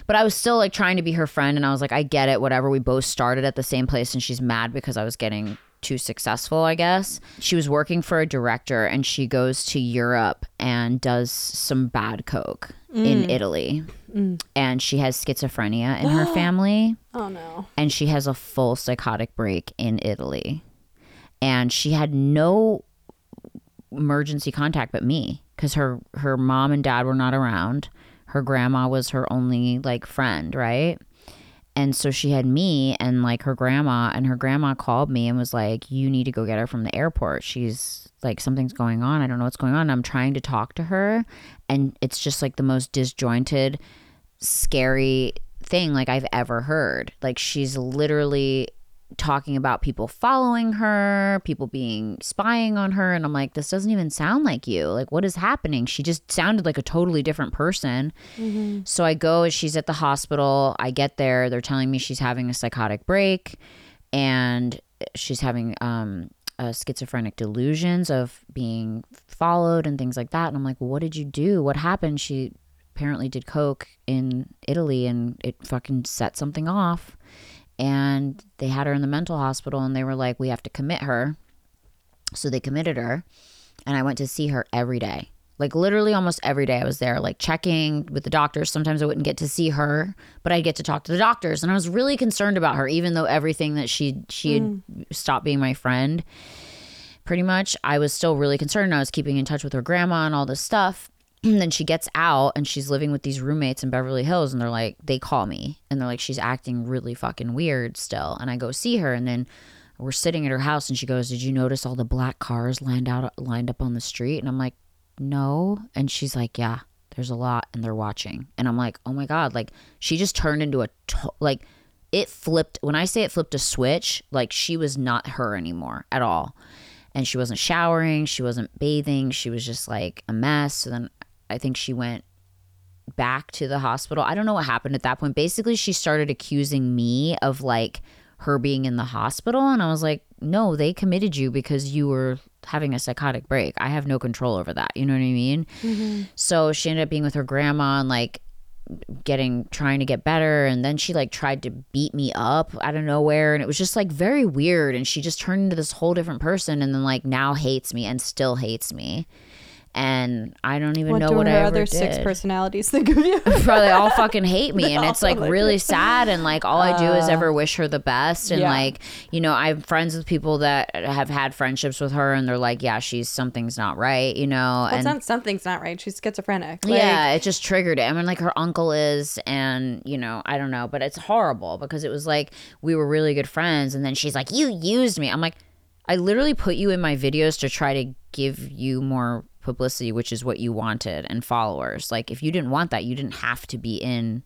But I was still like trying to be her friend. And I was like, I get it, whatever. We both started at the same place. And she's mad because I was getting too successful, I guess. She was working for a director and she goes to Europe and does some bad coke in mm. Italy. Mm. And she has schizophrenia in her (gasps) family Oh no. and she has a full psychotic break in Italy. And she had no emergency contact but me because her her mom and dad were not around. Her grandma was her only like friend, right? And so she had me and like her grandma, and her grandma called me and was like, You need to go get her from the airport. She's like, Something's going on. I don't know what's going on. I'm trying to talk to her, and it's just like the most disjointed, scary thing like I've ever heard. Like she's literally talking about people following her, people being spying on her and I'm like this doesn't even sound like you. Like what is happening? She just sounded like a totally different person. So I go she's at the hospital. I get there, they're telling me she's having a psychotic break and she's having um schizophrenic delusions of being followed and things like that. And I'm like, well, what did you do? What happened? She apparently did coke in Italy and it fucking set something off. And they had her in the mental hospital and they were like, we have to commit her. So they committed her. And I went to see her every day. Like literally almost every day I was there, like checking with the doctors. Sometimes I wouldn't get to see her, but I'd get to talk to the doctors. And I was really concerned about her, even though everything that she she had mm. stopped being my friend pretty much. I was still really concerned. I was keeping in touch with her grandma and all this stuff. And (clears throat) then she gets out and she's living with these roommates in Beverly Hills. And they're like, they call me and they're like, she's acting really fucking weird still. And I go see her. And then we're sitting at her house and she goes, Did you notice all the black cars lined out, lined up on the street? And I'm like, No. And she's like, Yeah, there's a lot and they're watching. And I'm like, Oh my God. Like she just turned into a, to- like, it flipped. When I say it flipped a switch, like she was not her anymore at all and she wasn't showering, she wasn't bathing, she was just like a mess. So then I think she went back to the hospital. I don't know what happened at that point. Basically, she started accusing me of like her being in the hospital and I was like, "No, they committed you because you were having a psychotic break. I have no control over that." You know what I mean? Mm-hmm. So she ended up being with her grandma and like getting trying to get better and then she like tried to beat me up out of nowhere and it was just like very weird and she just turned into this whole different person and then like now hates me and still hates me and I don't even What know do what her I other did. six personalities think of you? (laughs) Probably all (laughs) fucking hate me, and it's like like really sad. And like all I do is ever uh, wish her the best. And yeah. like you know, I'm friends with people that have had friendships with her, and they're like, yeah, she's something's not right, you know. Well, and not, something's not right. She's schizophrenic. Like, yeah, it just triggered it. I mean, like her uncle is, and you know, I don't know, but it's horrible because it was like we were really good friends, and then she's like, "You used me." I'm like, I literally put you in my videos to try to give you more publicity, which is what you wanted, and followers. Like, if you didn't want that, you didn't have to be in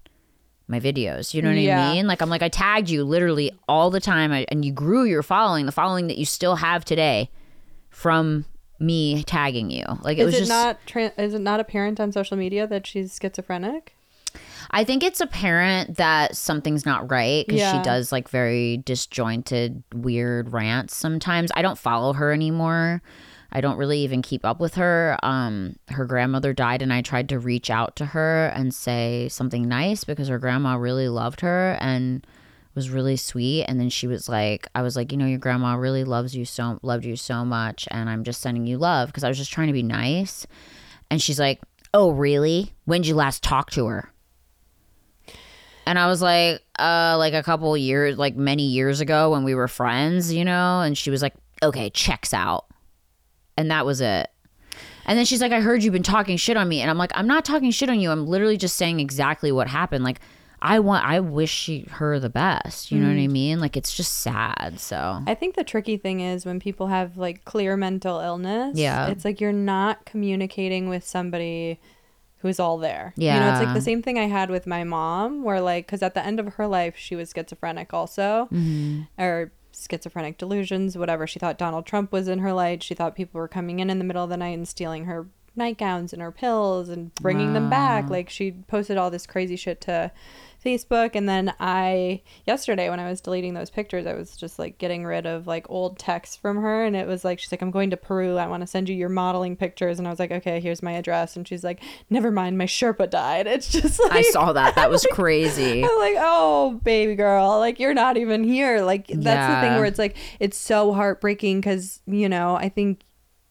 my videos. You know what Yeah. I mean? Like I'm like I tagged you literally all the time, I, and you grew your following, the following that you still have today, from me tagging you. Like it Is was it just. not? Tra- is it not apparent on social media that she's schizophrenic? I think it's apparent that something's not right because Yeah. she does like very disjointed, weird rants sometimes. I don't follow her anymore. I don't really even keep up with her. Um, her grandmother died, and I tried to reach out to her and say something nice because her grandma really loved her and was really sweet. And then she was like, I was like, you know, your grandma really loves you so loved you so much, and I'm just sending you love because I was just trying to be nice. And she's like, Oh, really? When'd you last talk to her? And I was like, uh, like a couple years, like many years ago when we were friends, you know? And she was like, okay, checks out. And that was it. And then she's like, I heard you've been talking shit on me. And I'm like, I'm not talking shit on you. I'm literally just saying exactly what happened. Like, I want, I wish she, her the best. You know what I mean? Like, it's just sad. So, I think the tricky thing is when people have like clear mental illness. Yeah. It's like you're not communicating with somebody who's all there. Yeah. You know, it's like the same thing I had with my mom, where like, because at the end of her life, she was schizophrenic also, Mm-hmm. or schizophrenic delusions, whatever. She thought Donald Trump was in her light. She thought people were coming in in the middle of the night and stealing her nightgowns and her pills and bringing them back. Like she posted all this crazy shit to Facebook and then I yesterday when I was deleting those pictures I was just like getting rid of like old texts from her and it was like she's like I'm going to Peru I want to send you your modeling pictures and I was like okay here's my address and she's like never mind my Sherpa died (laughs) it's just like I saw that. That was crazy. (laughs) I'm like, oh, baby girl, like you're not even here. Like that's the thing where it's like it's so heartbreaking because you know I think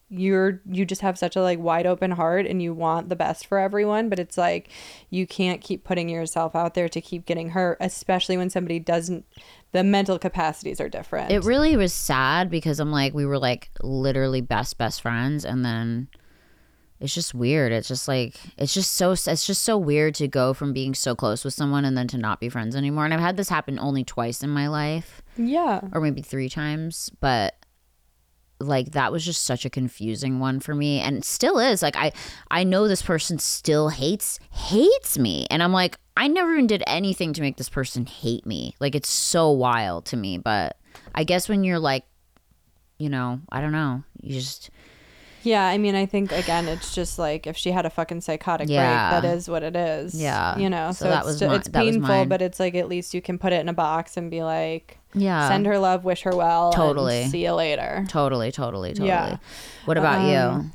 you're you just have such a like wide open heart and you want the best for everyone, but it's like you can't keep putting yourself out there to keep getting hurt, especially when somebody doesn't. The mental capacities are different. It really was sad because I'm like, we were like literally best, best friends. And then it's just weird. It's just like, it's just so, it's just so weird to go from being so close with someone and then to not be friends anymore. And I've had this happen only twice in my life yeah. or maybe three times. But like that was just such a confusing one for me and still is like i i know this person still hates hates me and i'm like i never even did anything to make this person hate me like it's so wild to me but i guess when you're like you know i don't know you just Yeah, I mean, I think again, it's just like if she had a fucking psychotic Yeah. break, that is what it is. Yeah. you know. So So, that it's, was st- mi- it's painful, but it's like at least you can put it in a box and be like, yeah send her love, wish her well, and Totally. see you later. totally totally totally Yeah. what about Um,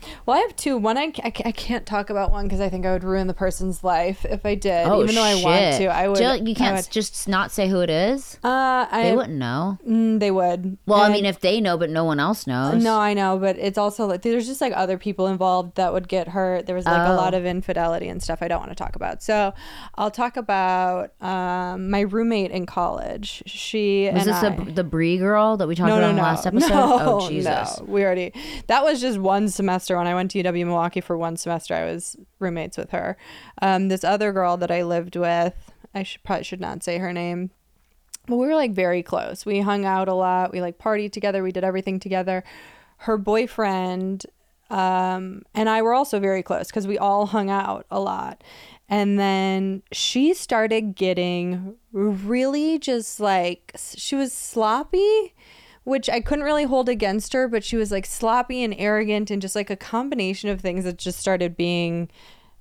you Well, I have two. One, I, I, I can't talk about one because I think I would ruin the person's life if I did. oh even though I want to, I would. Jill, you can't would- just not say who it is uh, I, they wouldn't know mm, they would. well i mean if they know but no one else knows No, I know, but it's also like there's just like other people involved that would get hurt. There was like a Oh. lot of infidelity and stuff I don't want to talk about. So I'll talk about um, my roommate in college. She was and this the, the brie girl that we talked no, about no, in the no, last (laughs) episode no, oh jesus no. We already that was just one semester when I went to UW Milwaukee for one semester. I was roommates with her. Um, this other girl that I lived with, I should probably should not say her name. But we were like very close. We hung out a lot. We like partied together. We did everything together. Her boyfriend um, and I were also very close because we all hung out a lot. And then she started getting really just like, she was sloppy, which I couldn't really hold against her, but she was like sloppy and arrogant and just like a combination of things that just started being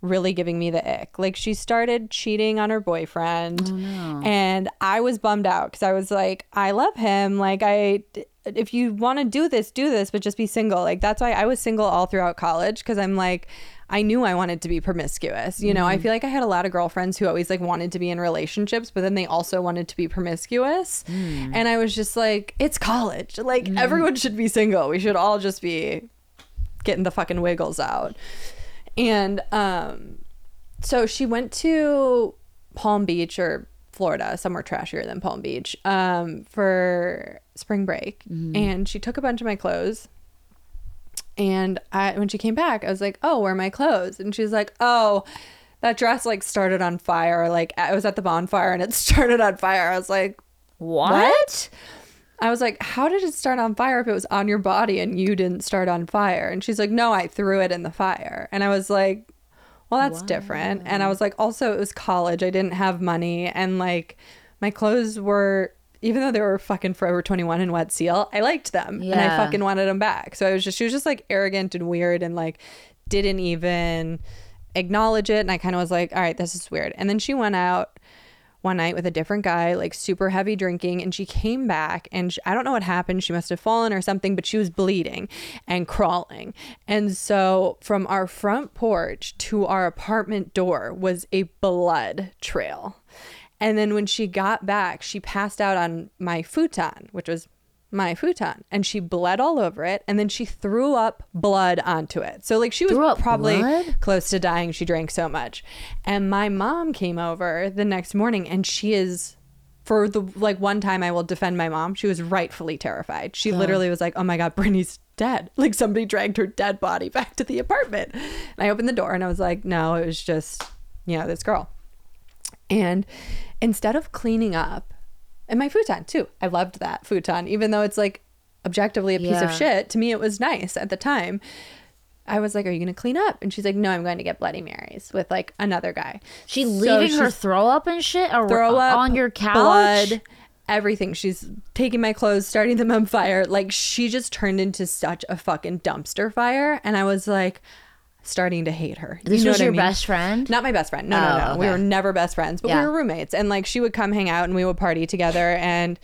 really giving me the ick. Like she started cheating on her boyfriend oh, and I was bummed out cuz I was like I love him like I if you want to do this do this but just be single. Like that's why I was single all throughout college cuz I'm like I knew I wanted to be promiscuous. You know, I mm-hmm. feel like I had a lot of girlfriends who always like wanted to be in relationships, but then they also wanted to be promiscuous. Mm. And I was just like, it's college. Like mm. everyone should be single. We should all just be getting the fucking wiggles out. And um so she went to Palm Beach or Florida, somewhere trashier than Palm Beach, um, for spring break. And she took a bunch of my clothes. And I, when she came back, I was like, "Oh, where are my clothes?" And she's like, "Oh, that dress like started on fire. Like I was at the bonfire and it (laughs) started on fire." I was like, what? I was like, "How did it start on fire if it was on your body and you didn't start on fire?" And she's like, "No, I threw it in the fire." And I was like, well, that's different. And I was like, also, it was college. I didn't have money. And like, my clothes were, even though they were fucking Forever 21 and Wet Seal, I liked them. And I fucking wanted them back. So I was just, she was just like arrogant and weird and like didn't even acknowledge it. And I kind of was like, all right, this is weird. And then she went out one night with a different guy, like super heavy drinking, and she came back and sh I don't know what happened. She must have fallen or something, but she was bleeding and crawling. And so from our front porch to our apartment door was a blood trail. And then when she got back, she passed out on my futon, which was my futon, and she bled all over it. And then she threw up blood onto it. So, like, she was probably blood? close to dying. She drank so much. And my mom came over the next morning and she is for the like one time I will defend my mom. She was rightfully terrified. She literally was like, "Oh my god, Brittany's dead." (laughs) Like somebody dragged her dead body (laughs) back to the apartment. And I opened the door and I was like, "No, it was just, you know, this girl." And instead of cleaning up, and my futon too, I loved that futon, even though it's like objectively a piece Yeah. of shit. To me, it was nice at the time. I was like, "Are you going to clean up?" And she's like, "No, I'm going to get Bloody Marys with like another guy." She So leaving her throw up and shit or throw up on your couch. blood, everything. She's taking my clothes, starting them on fire. Like she just turned into such a fucking dumpster fire, and I was like, starting to hate her. You This know was what I your mean? best friend? Not my best friend. No, no, Oh, no. We okay. were never best friends, but Yeah. we were roommates. And like she would come hang out and we would party together. And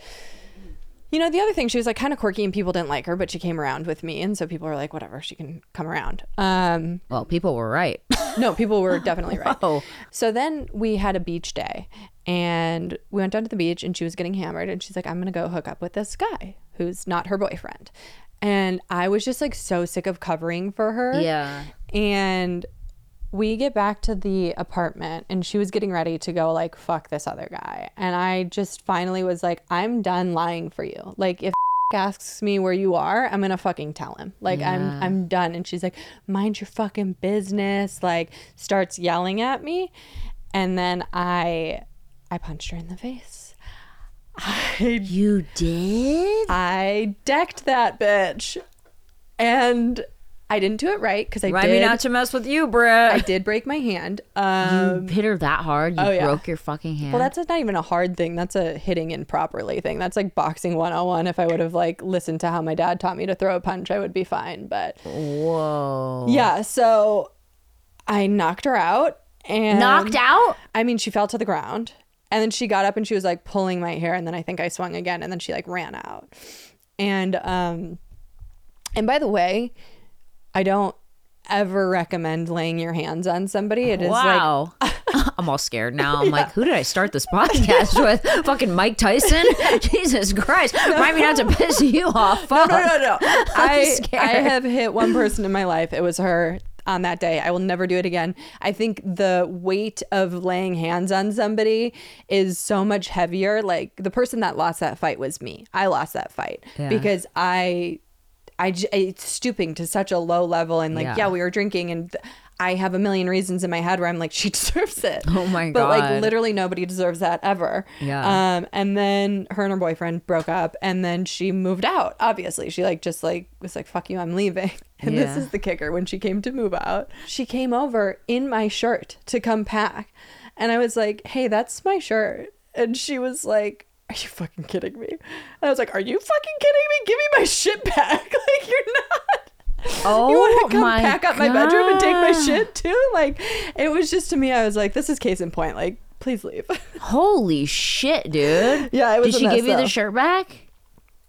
you know, the other thing, she was like kind of quirky and people didn't like her, but she came around with me. And so people were like, whatever, she can come around. Um, Well, people were right. (laughs) no, people were definitely right. Whoa. So then we had a beach day and we went down to the beach and she was getting hammered and she's like, I'm going to go hook up with this guy who's not her boyfriend. And I was just like so sick of covering for her. Yeah. And we get back to the apartment and she was getting ready to go like fuck this other guy. And I just finally was like, I'm done lying for you. Like if (laughs) asks me where you are, I'm gonna fucking tell him. Like I'm I'm done. And she's like, mind your fucking business. Like starts yelling at me. And then I I punched her in the face. I You did? I decked that bitch. And I didn't do it right because I Remind did me not to mess with you, bruh. I did break my hand. Um, you hit her that hard. You oh, yeah. broke your fucking hand. well, that's not even a hard thing. That's a hitting improperly thing. That's like boxing 101. If I would have like listened to how my dad taught me to throw a punch, I would be fine. But Whoa. yeah, so I knocked her out and Knocked out? I mean, she fell to the ground and then she got up and she was like pulling my hair and then I think I swung again and then she like ran out. And um and by the way, I don't ever recommend laying your hands on somebody. It is like Wow. (laughs) I'm all scared now. I'm like, who did I start this podcast (laughs) with? Fucking Mike Tyson? (laughs) Jesus Christ. Remind me not to piss you off. no, Fuck. no, no, no. I, scared. I have hit one person in my life. It was her on that day. I will never do it again. I think the weight of laying hands on somebody is so much heavier. Like the person that lost that fight was me. I lost that fight Yeah. because I, I, j- it's stooping to such a low level. And like, Yeah. yeah, we were drinking and. th- I have a million reasons in my head where I'm like, (laughs) she deserves it. Oh my god. But like, literally nobody deserves that ever. Yeah. Um, and then her and her boyfriend broke up, and then she moved out. Obviously, she like just like was like, "Fuck you, I'm leaving." (laughs) And this is the kicker: when she came to move out, she came over in my shirt to come pack, and I was like, "Hey, that's my shirt," and she was like. (laughs) Are you fucking kidding me? And I was like, Are you fucking kidding me? Give me my shit back. (laughs) Like, you're not. Oh you want to come pack up my bedroom and take my shit too? Like, it was just to me, I was like, This is case in point. Like, please leave. (laughs) Holy shit, dude. Yeah, it was Did she mess, give you though. the shirt back?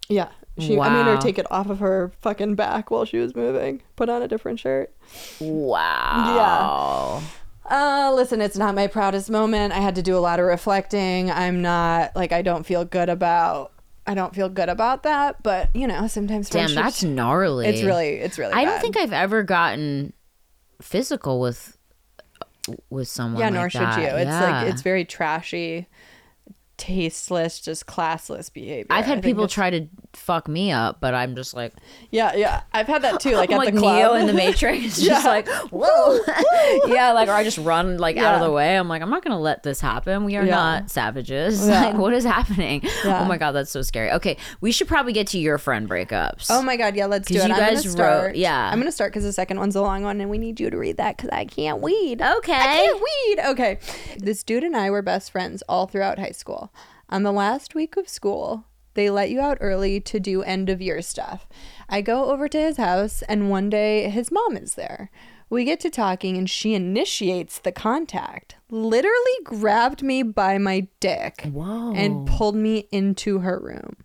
Yeah. She, I made her take it off of her fucking back while she was moving. Put on a different shirt. Wow. Uh, listen, it's not my proudest moment. I had to do a lot of reflecting. I'm not like I don't feel good about. I don't feel good about that, but you know, sometimes Damn, that's gnarly. it's really it's really. I don't think I've ever gotten physical with with someone. Yeah, like nor should you. It's Yeah. like it's very trashy. Tasteless, just classless behavior. I've had people try to fuck me up, but I'm just like, Yeah, yeah. I've had that too. Like (laughs) I'm at like the club. Neo in the (laughs) Matrix, just Yeah. like (laughs) whoa, yeah, like or I just run like out of the way. I'm like, I'm not gonna let this happen. We are Yeah. not savages. Yeah. Like, what is happening? Yeah. Oh my god, that's so scary. Okay, we should probably get to your friend breakups. Oh my god, yeah, let's do it. you I'm guys wrote- start. yeah. I'm gonna start because the second one's a long one, and we need you to read that because I can't weed. Okay. I can't weed. Okay, this dude and I were best friends all throughout high school. On the last week of school, they let you out early to do end of year stuff. I go over to his house, and one day his mom is there. We get to talking, and she initiates the contact. Literally grabbed me by my dick Whoa. and pulled me into her room.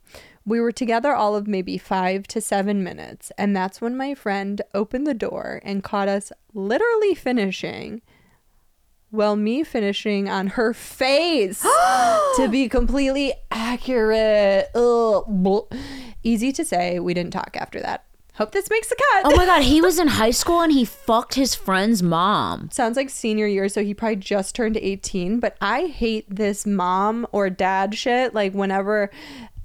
We were together all of maybe five to seven minutes, and that's when my friend opened the door and caught us literally finishing. Well, me finishing on her face (gasps) to be completely accurate. Ugh, Easy to say, we didn't talk after that. Hope this makes the cut. Oh my god, he (laughs) was in high school and he fucked his friend's mom. sounds like senior year, so he probably just turned 18. But I hate this mom or dad shit. Like, whenever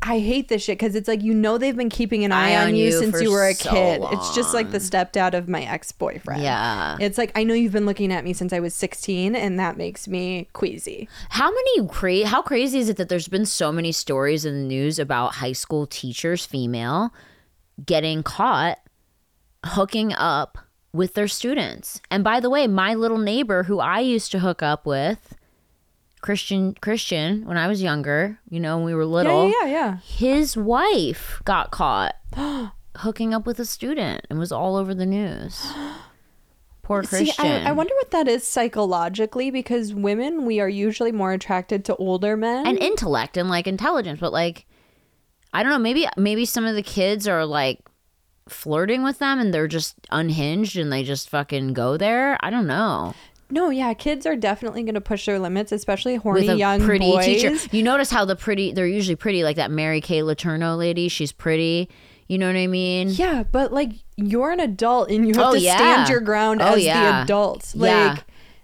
I hate this shit because it's like, you know, they've been keeping an eye, on, you, since you were a so kid. It's just like the stepdad of my ex boyfriend. Yeah. It's like, I know you've been looking at me since I was 16, and that makes me queasy. How many cra- how crazy is it that there's been so many stories in the news about high school teachers, female, getting caught hooking up with their students? And by the way, my little neighbor who I used to hook up with, Christian Christian, when I was younger, you know, when we were little, Yeah, yeah, yeah. his wife got caught (gasps) hooking up with a student and was all over the news. (gasps) Poor Christian. See, I, I wonder what that is psychologically because women, we are usually more attracted to older men. and intellect and like intelligence but like i don't know maybe maybe some of the kids are like flirting with them and they're just unhinged and they just fucking go there i don't know no, yeah, kids are definitely going to push their limits, especially horny young pretty boys. teacher you notice how the pretty they're usually pretty like that mary kay letourneau lady she's pretty you know what i mean Yeah, but like you're an adult and you have Oh, to yeah. stand your ground Oh, as yeah. the adults. Like yeah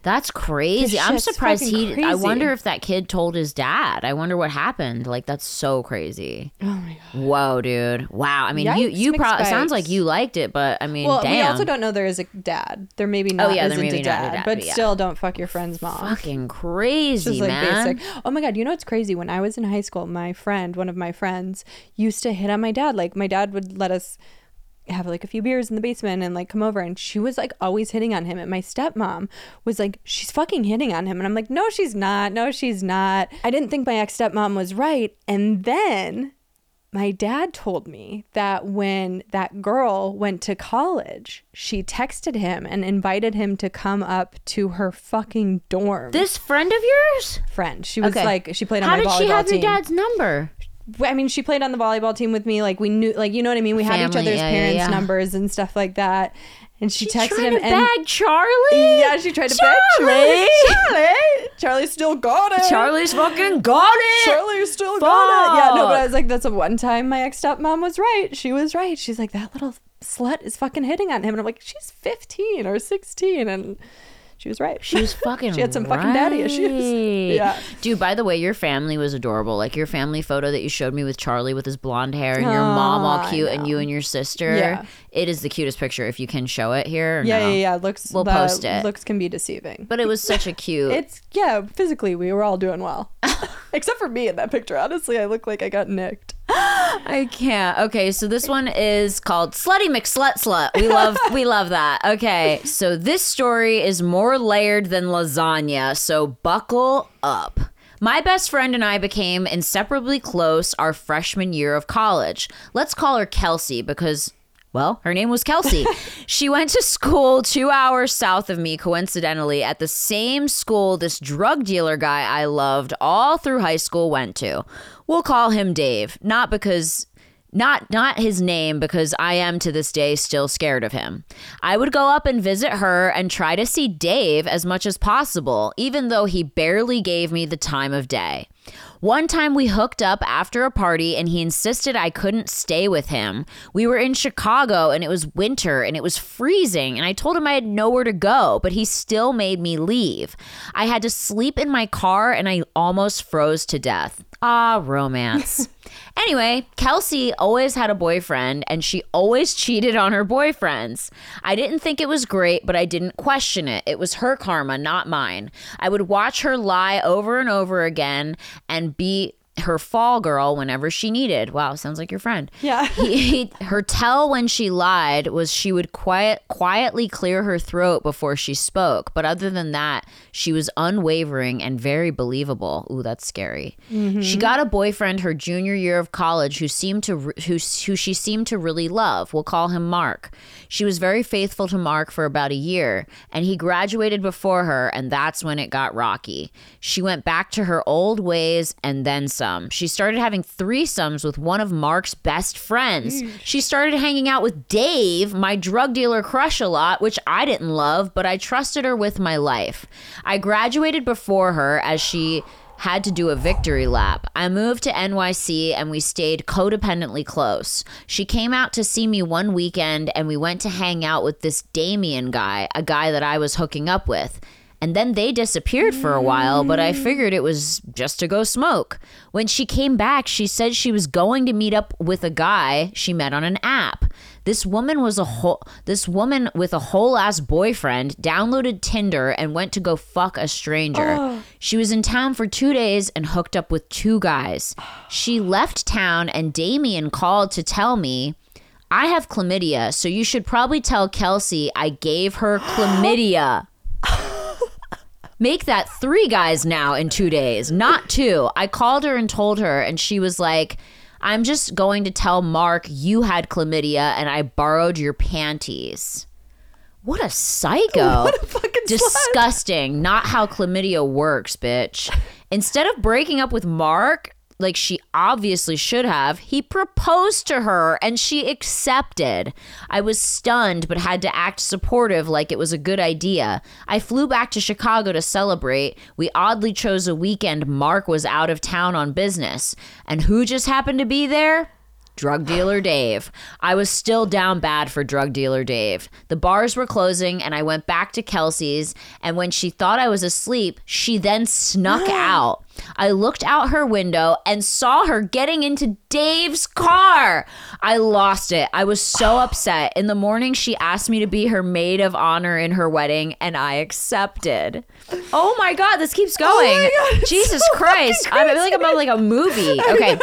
that's crazy i'm surprised he fucking i wonder if that kid told his dad i wonder what happened like that's so crazy Oh my god. whoa dude wow i mean you Yikes, you mixed probably sounds like you liked it but i mean Well, damn we also don't know there is a dad. There maybe oh, not Oh yeah, there isn't maybe a not a dad, dad, but but yeah. still don't fuck your friend's mom. fucking crazy, Just like man. basic. Oh my god, you know what's crazy? When I was in high school, my friend, one of my friends, used to hit on my dad. Like my dad would let us have like a few beers in the basement and like come over and she was like always hitting on him and my stepmom was like she's fucking hitting on him and I'm like no she's not no she's not I didn't think my ex stepmom was right and then my dad told me that when that girl went to college she texted him and invited him to come up to her fucking dorm This friend of yours? friend. She was Okay. like she played on How my did volleyball she have team. your dad's number? I mean, she played on the volleyball team with me. Like we knew, like you know what I mean. We had each other's yeah, yeah, parents' yeah. numbers and stuff like that. And she She's texted him and bag Charlie. yeah, she tried to Charlie. beg Charlie. Charlie still got it. Charlie's fucking got it. Charlie still got it. Yeah, no, but I was like, that's a one time my ex stepmom was right. She was right. She's like, that little slut is fucking hitting on him. And I'm like, she's 15 or 16. And she was right. She was fucking. (laughs) She had some fucking daddy issues. (laughs) Yeah. Dude, by the way, your family was adorable. Like your family photo that you showed me with Charlie with his blonde hair and your mom all ah, cute and you and your sister. Yeah. It is the cutest picture if you can show it here. or yeah, no? yeah, yeah. Looks, We'll post it. Looks can be deceiving. But it was such a (laughs) cute. It's yeah, physically we were all doing well. (laughs) Except for me in that picture. Honestly, I look like I got nicked. (gasps) I can't. Okay, so this one is called Slutty McSlut Slut. We love we love that. Okay, so this story is more layered than lasagna, so buckle up. My best friend and I became inseparably close our freshman year of college. Let's call her Kelsey because well, her name was Kelsey. (laughs) she went to school two hours south of me, coincidentally, at the same school this drug dealer guy I loved all through high school went to. We'll call him Dave, not because not not his name because I am to this day still scared of him. I would go up and visit her and try to see Dave as much as possible, even though he barely gave me the time of day. One time we hooked up after a party and he insisted I couldn't stay with him. We were in Chicago and it was winter and it was freezing and I told him I had nowhere to go, but he still made me leave. I had to sleep in my car and I almost froze to death. Ah, romance. (laughs) Anyway, Kelsey always had a boyfriend and she always cheated on her boyfriends. I didn't think it was great, but I didn't question it. It was her karma, not mine. I would watch her lie over and over again and be her fall girl whenever she needed. Wow, sounds like your friend. Yeah. (laughs) He, he- her tell when she lied was she would quiet quietly clear her throat before she spoke, but other than that, she was unwavering and very believable. Ooh, that's scary. Mm-hmm. She got a boyfriend her junior year of college who seemed to re- who who she seemed to really love. We'll call him Mark. She was very faithful to Mark for about a year, and he graduated before her, and that's when it got rocky. She went back to her old ways and then some. She started having threesomes with one of Mark's best friends. She started hanging out with Dave, my drug dealer crush, a lot, which I didn't love, but I trusted her with my life. I graduated before her as she had to do a victory lap. I moved to NYC and we stayed codependently close. She came out to see me one weekend and we went to hang out with this Damien guy, a guy that I was hooking up with. And then they disappeared for a while, but I mm. figured it was just to go smoke. When she came back, she said she was going to meet up with a guy she met on an app. This woman was a whole this woman with a whole ass boyfriend downloaded Tinder and went to go fuck a stranger. Oh. She was in town for 2 days and hooked up with two guys. She left town and Damien called to tell me I have chlamydia, so you should probably tell Kelsey I gave her (gasps) chlamydia. Make that three guys now in two days, not two. I called her and told her, and she was like, I'm just going to tell Mark you had chlamydia and I borrowed your panties. What a psycho. (laughs) What a fucking slut. Disgusting. Not how chlamydia works, bitch. Instead of breaking up with Mark, like she obviously should have, he proposed to her and she accepted. I was stunned but had to act supportive like it was a good idea. I flew back to Chicago to celebrate. We oddly chose a weekend Mark was out of town on business. And who just happened to be there? Drug dealer Dave. I was still down bad for drug dealer Dave. The bars were closing and I went back to Kelsey's. And when she thought I was asleep, she then snuck (gasps) out. I looked out her window and saw her getting into Dave's car. I lost it. I was so (sighs) upset. In the morning, she asked me to be her maid of honor in her wedding, and I accepted. Oh my God, this keeps going. my God, Jesus so Christ. I feel like I'm on like a movie. (laughs) Okay.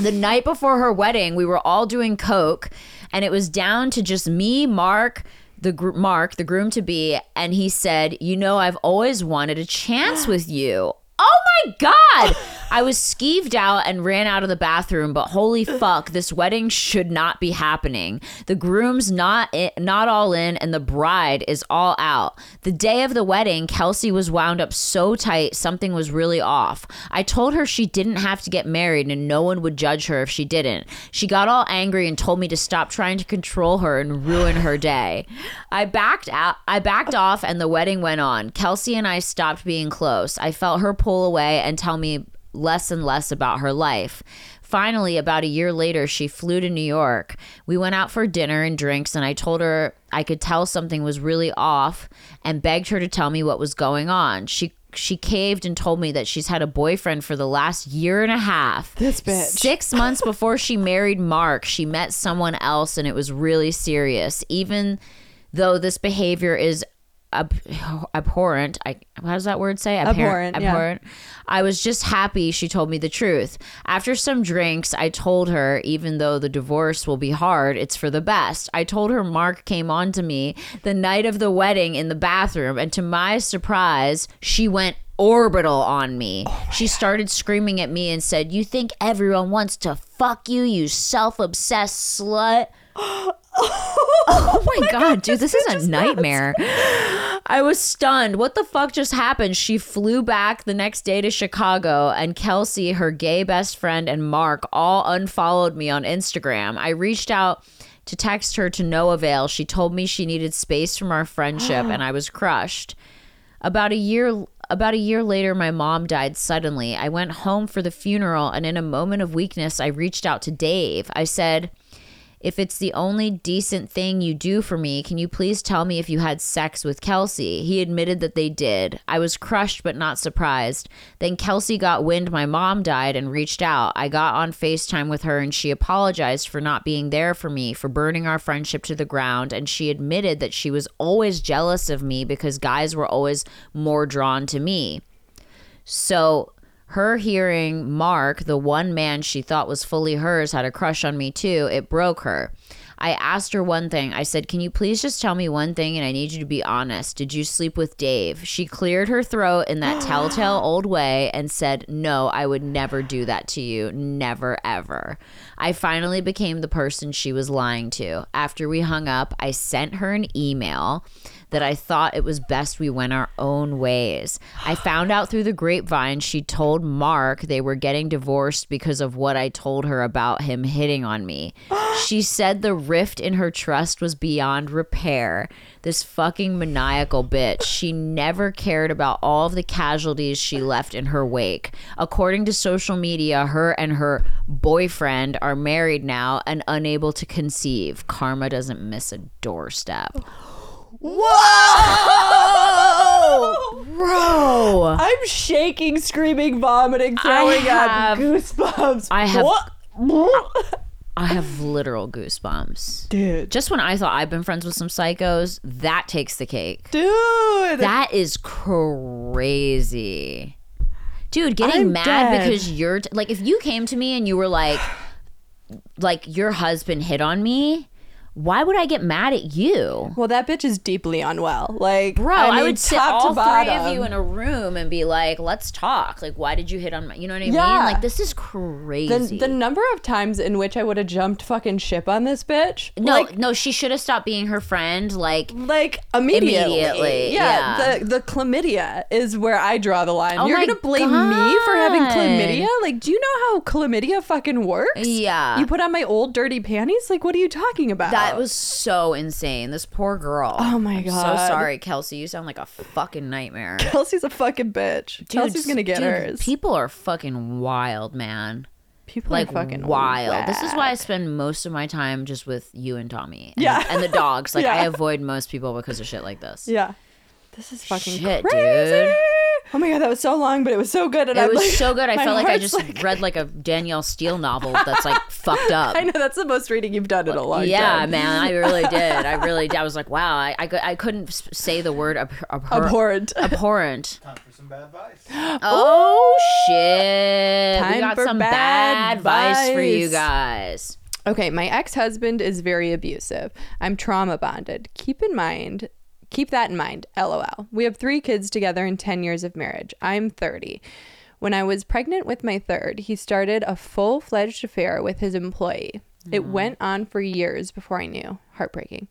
The night before her wedding, we were all doing coke, and it was down to just me, Mark, the gr- Mark, the groom to be, and he said, "You know, I've always wanted a chance (gasps) with you." Oh my god! I was skeeved out and ran out of the bathroom, but holy fuck, this wedding should not be happening. The groom's not in, not all in and the bride is all out. The day of the wedding, Kelsey was wound up so tight, something was really off. I told her she didn't have to get married and no one would judge her if she didn't. She got all angry and told me to stop trying to control her and ruin her day. I backed out I backed off and the wedding went on. Kelsey and I stopped being close. I felt her pull away and tell me less and less about her life. Finally, about a year later, she flew to New York. We went out for dinner and drinks, and I told her I could tell something was really off and begged her to tell me what was going on. She she caved and told me that she's had a boyfriend for the last year and a half. This bitch. Six months before she married Mark, she met someone else and it was really serious. Even though this behavior is ab- abhorrent, I how does that word say? Abhorrent, yeah. Abhorrent. I was just happy she told me the truth. After some drinks, I told her, even though the divorce will be hard, it's for the best. I told her Mark came on to me the night of the wedding in the bathroom, and to my surprise, she went orbital on me. Oh she started screaming at me and said, You think everyone wants to fuck you, you self obsessed slut? (gasps) (gasps) Oh (laughs) oh, oh my god, dude, this is a nightmare. (laughs) I was stunned. What the fuck just happened? She flew back the next day to Chicago, and Kelsey, her gay best friend, and Mark all unfollowed me on Instagram. I reached out to text her to no avail. She told me she needed space from our friendship, and I was (gasps) crushed. About a year about a year later, my mom died suddenly. I went home for the funeral, and in a moment of weakness, I reached out to Dave. I said, if it's the only decent thing you do for me, can you please tell me if you had sex with Kelsey? He admitted that they did. I was crushed but not surprised. Then Kelsey got wind my mom died and reached out. I got on FaceTime with her and she apologized for not being there for me, for burning our friendship to the ground. And she admitted that she was always jealous of me because guys were always more drawn to me. So her hearing Mark, the one man she thought was fully hers, had a crush on me too, it broke her. I asked her one thing. I said, Can you please just tell me one thing and I need you to be honest? Did you sleep with Dave? She cleared her throat in that (gasps) telltale old way and said, No, I would never do that to you. Never, ever. I finally became the person she was lying to. After we hung up, I sent her an email that I thought it was best we went our own ways. I found out through the grapevine she told Mark they were getting divorced because of what I told her about him hitting on me. (gasps) she said the rift in her trust was beyond repair. This fucking maniacal bitch. She never cared about all of the casualties she left in her wake. According to social media, her and her boyfriend are married now and unable to conceive. Karma doesn't miss a doorstep. (gasps) (gasps) Whoa! Bro. (laughs) I'm shaking, screaming, vomiting, throwing have- up, goosebumps. I have- What? I have literal goosebumps. Dude. Just when I thought I've been friends with some psychos, that takes the cake. Dude. That is crazy. Dude, getting I'm mad dead. because you're t- like if you came to me and you were like like your husband hit on me, why would I get mad at you? well, that bitch is deeply unwell. Like, Bro, I, mean, would sit all three of you in a room and be like, "Let's talk." Like, why did you hit on my? You know what I Yeah. mean? Like, this is crazy. the number of times in which I would have jumped fucking ship on this bitch. no, Like, no, she should have stopped being her friend. Like, like immediately. Immediately, Yeah, yeah. The the chlamydia is where I draw the line. Oh You're gonna blame me for having chlamydia? Like, do you know how chlamydia fucking works? Yeah. You put on my old dirty panties? Like, what are you talking about? that was so insane. This poor girl. Oh my I'm God. So sorry, Kelsey. You sound like a fucking nightmare. (laughs) Kelsey's a fucking bitch. Dude, Kelsey's gonna get dude, hers. People are fucking wild, man. People Like are fucking wild. This is why I spend most of my time just with you and Tommy. And, Yeah. and the dogs. (laughs) Like I avoid most people because of shit like this. Yeah. This is fucking Shit, crazy. dude. Oh my god, that was so long, but it was so good. And It I'm was like, so good. I felt like I just like- read like a Danielle Steel novel that's like (laughs) fucked up. I know that's the most reading you've done in a long yeah, time. Yeah, man, I really (laughs) did. I really did. I was like, wow, I, I, I couldn't say the word ab- abhor- Abhorrent. abhorrent. Time for some bad advice. (gasps) Oh shit! we Time got for some bad bad advice for you guys. Okay, my ex-husband is very abusive. I'm trauma bonded. Keep in mind, keep that in mind. LOL. We have 3 kids together in 10 years of marriage. I'm 30. When I was pregnant with my third, he started a full-fledged affair with his employee. It mm. went on for years before I knew. Heartbreaking.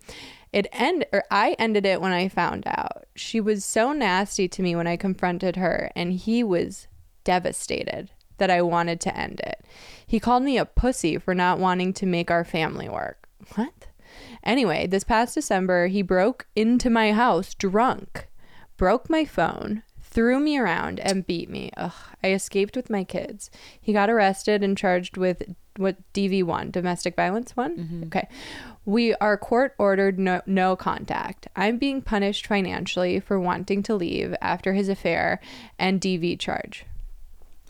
It end or I ended it when I found out. She was so nasty to me when I confronted her and he was devastated that I wanted to end it. He called me a pussy for not wanting to make our family work. What? Anyway, this past December, he broke into my house drunk, broke my phone, threw me around, and beat me. Ugh, I escaped with my kids. He got arrested and charged with what DV1, domestic violence one? Mm-hmm. Okay. We are court ordered no, no contact. I'm being punished financially for wanting to leave after his affair and DV charge.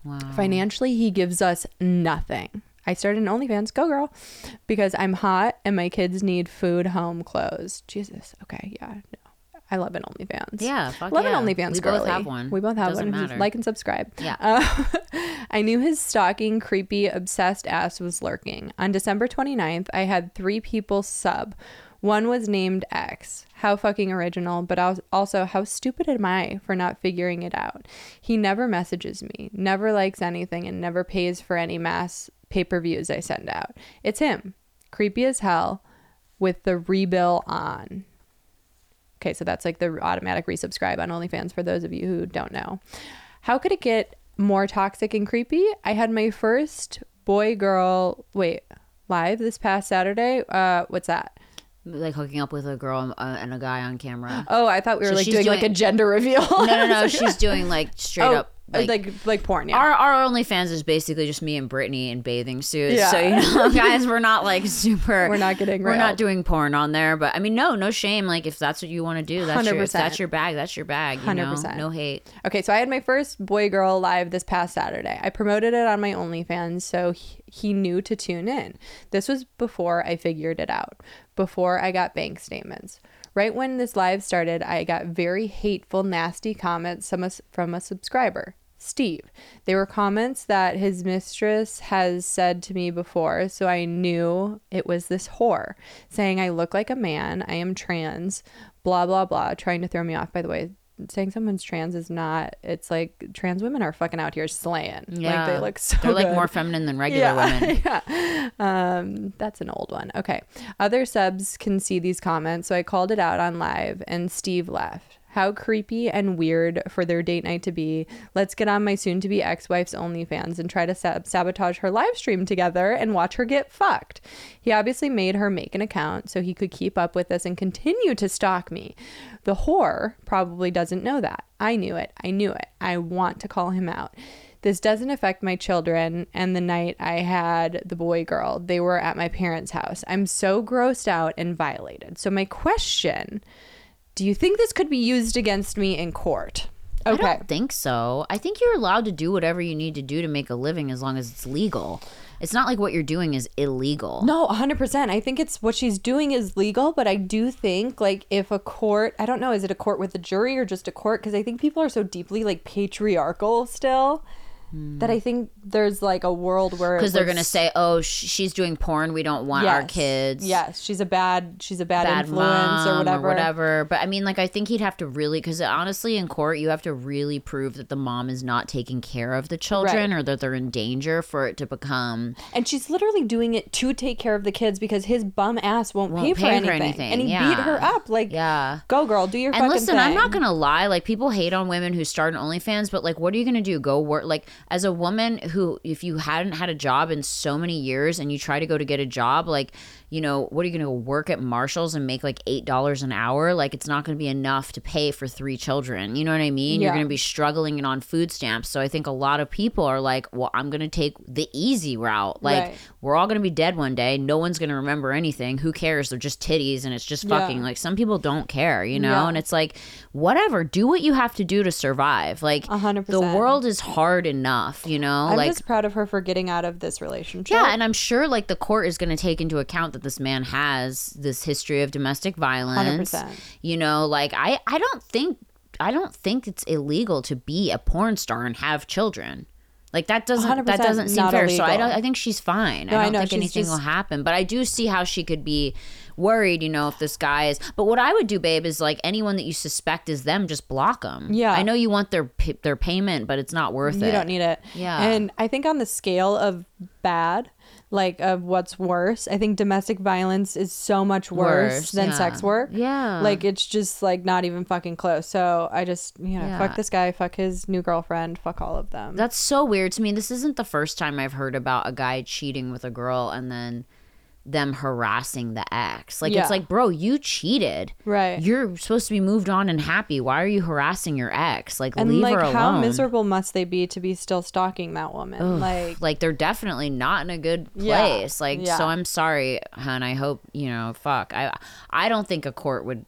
Wow. Financially, he gives us nothing. I started an OnlyFans, go girl, because I'm hot and my kids need food, home, clothes. Jesus. Okay. Yeah. No. I love an OnlyFans. Yeah, fuck love yeah. an OnlyFans girl. We girly. both have one. We both have Doesn't one. Matter. Like and subscribe. Yeah. Uh, (laughs) I knew his stalking, creepy, obsessed ass was lurking. On December 29th, I had three people sub. One was named X. How fucking original, but also how stupid am I for not figuring it out? He never messages me, never likes anything, and never pays for any mass pay per views I send out. It's him. Creepy as hell with the rebill on. Okay, so that's like the automatic resubscribe on OnlyFans for those of you who don't know. How could it get more toxic and creepy? I had my first boy girl wait live this past Saturday. Uh, what's that? like hooking up with a girl uh, and a guy on camera. Oh, I thought we were So like she's doing, like a gender reveal. No, no, no. (laughs) She's doing like straight oh, up like, like. like porn. Yeah. our our OnlyFans is basically just me and Brittany in bathing suits. Yeah. So you know, (laughs) guys, we're not like super. We're not getting We're not doing porn on there, but I mean, no, no shame. Like if that's what you want to do, that's your 100%. that's your bag. That's your bag. You know, 100%. no hate. Okay, so I had my first boy girl live this past Saturday. I promoted it on my OnlyFans, so he, he knew to tune in. This was before I figured it out, before I got bank statements. Right when this live started, I got very hateful, nasty comments from a, subscriber, Steve. They were comments that his mistress has said to me before, so I knew it was this whore saying I look like a man, I am trans, blah, blah, blah, trying to throw me off. By the way, saying someone's trans is not, it's like trans women are fucking out here slaying. Yeah, Like they look so They're like more feminine than regular yeah, women. (laughs) yeah. Um, that's an old one. Okay. Other subs can see these comments, so I called it out on live, and Steve left. How creepy and weird for their date night to be. Let's get on my soon to be ex wife's OnlyFans and try to sab- sabotage her live stream together and watch her get fucked. He obviously made her make an account so he could keep up with us and continue to stalk me. The whore probably doesn't know that. I knew it. I knew it. I want to call him out. This doesn't affect my children. And the night I had the boy girl, they were at my parents' house. I'm so grossed out and violated. So, my question do you think this could be used against me in court? I Okay. don't think so. I think you're allowed to do whatever you need to do to make a living as long as it's legal. It's not like what you're doing is illegal. No, 100%. I think it's what she's doing is legal, but I do think like if a court, I don't know, is it a court with a jury or just a court? Because I think people are so deeply like patriarchal still that I think there's like a world where Because they're gonna say, "Oh, sh- she's doing porn. We don't want our kids." Yes, she's a bad, she's a bad, bad influence or whatever. whatever. But I mean, like, I think he'd have to really, because honestly, in court, you have to really prove that the mom is not taking care of the children Right. or that they're in danger for it to become. And she's literally doing it to take care of the kids because his bum ass won't, Won't pay, for, pay for anything. anything, And he yeah. beat her up. Like, Yeah. go girl, do your And listen, I'm not gonna lie. Like people hate on women who start an OnlyFans, but like, what are you gonna do? Go work? Like as a woman who, if you hadn't had a job in so many years and you try to go to get a job, like, you know, what are you gonna work at Marshalls and make like eight dollars an hour? Like it's not gonna be enough to pay for three children. You know what I mean? You're gonna be struggling and on food stamps. So I think a lot of people are like, well, I'm gonna take the easy route. Like Right. we're all gonna be dead one day. No one's gonna remember anything. Who cares? They're just titties and it's just Yeah. fucking. Like some people don't care, you know. Yeah. And it's like, whatever. Do what you have to do to survive. Like A hundred the world is hard enough, you know. I'm like just proud of her for getting out of this relationship. yeah, and I'm sure like the court is going to take into account that this man has this history of domestic violence. 100%. You know, like I I don't think I don't think it's illegal to be a porn star and have children. Like that doesn't that doesn't seem fair. So I don't I think she's fine. No, I I don't know, think she's anything just- will happen. But I do see how she could be worried, you know, if this guy is. But what I would do, babe, is like anyone that you suspect is them, just block them. Yeah. I know you want their their payment, but it's not worth it. you don't need it. Yeah. And I think on the scale of bad, like of what's worse, I think domestic violence is so much worse, Worse, than yeah. sex work. Yeah. Like it's just like not even fucking close. So I just, you know, Yeah. fuck this guy, fuck his new girlfriend, fuck all of them. That's so weird to me. This isn't the first time I've heard about a guy cheating with a girl and then them harassing the ex. Like Yeah. it's like, bro, you cheated. Right. You're supposed to be moved on and happy. Why are you harassing your ex? Like and leave like her alone. how miserable must they be to be still stalking that woman? Like like they're definitely not in a good Yeah. place. Like Yeah. so I'm sorry, hun. I hope, you know, fuck. I I don't think a court would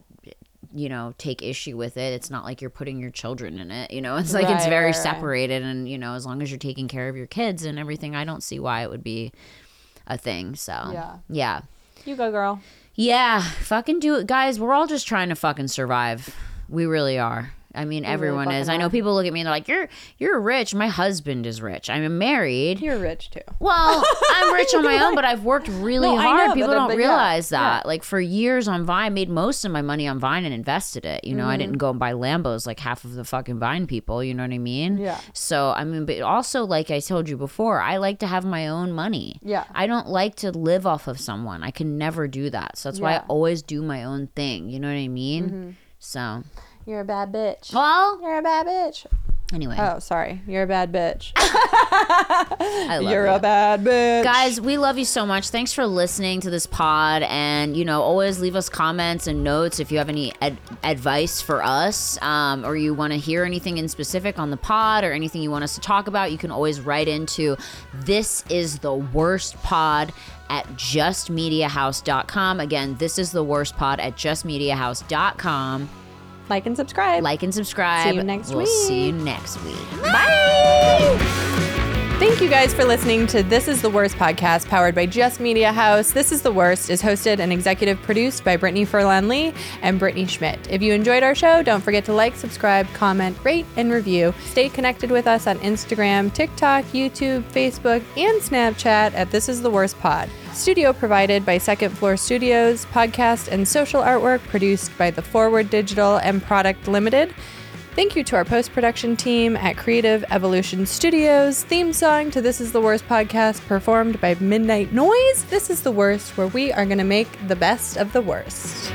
you know take issue with it it's not like you're putting your children in it you know (laughs) it's like it's very right, right. separated and you know as long as you're taking care of your kids and everything i don't see why it would be a thing so Yeah. yeah you go girl. yeah fucking do it guys we're all just trying to fucking survive we really are I mean, everyone is. I know people look at me and they're like, "You're you're rich. My husband is rich. I'm married. You're rich too. Well, (laughs) I'm rich on my own, but I've worked really No, hard. know, People don't but yeah, realize that. yeah. Like for years on Vine, I made most of my money on Vine and invested it. You know, I Mm-hmm. didn't go and buy Lambos like half of the fucking Vine people. You know what I mean? Yeah. So I mean, but also like I told you before, I like to have my own money. Yeah. I don't like to live off of someone. I can never do that. So that's why I Mm-hmm. always do my own thing. You know what I mean? So You're a bad bitch. well, You're a bad bitch. anyway. Oh, sorry. You're a bad bitch. (laughs) I love (laughs) You're you. a bad bitch. Guys, we love you so much. Thanks for listening to this pod. And, you know, always leave us comments and notes if you have any ad- advice for us um, or you want to hear anything in specific on the pod or anything you want us to talk about. You can always write into this is the worst pod at justmediahouse.com. Again, this is the worst pod at justmediahouse.com. like and subscribe. Like and subscribe. See you next we'll week. see you next week. Thank you guys for listening to This is the Worst podcast powered by Just Media House. This is the Worst is hosted and executive produced by Brittany Furlan Lee and Brittany Schmitt. If you enjoyed our show, don't forget to like, subscribe, comment, rate, and review. Stay connected with us on Instagram, TikTok, YouTube, Facebook, and Snapchat at This is the Worst Pod. Studio provided by Second Floor Studios, podcast and social artwork produced by The Forward Digital and Product Limited. Thank you to our post production team at Creative Evolution Studios. Theme song to This Is the Worst podcast performed by Midnight Noise. This is the worst, where we are going to make the best of the worst.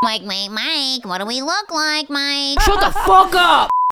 Mike, Mike, Mike, what do we look like, Mike? Shut the fuck up!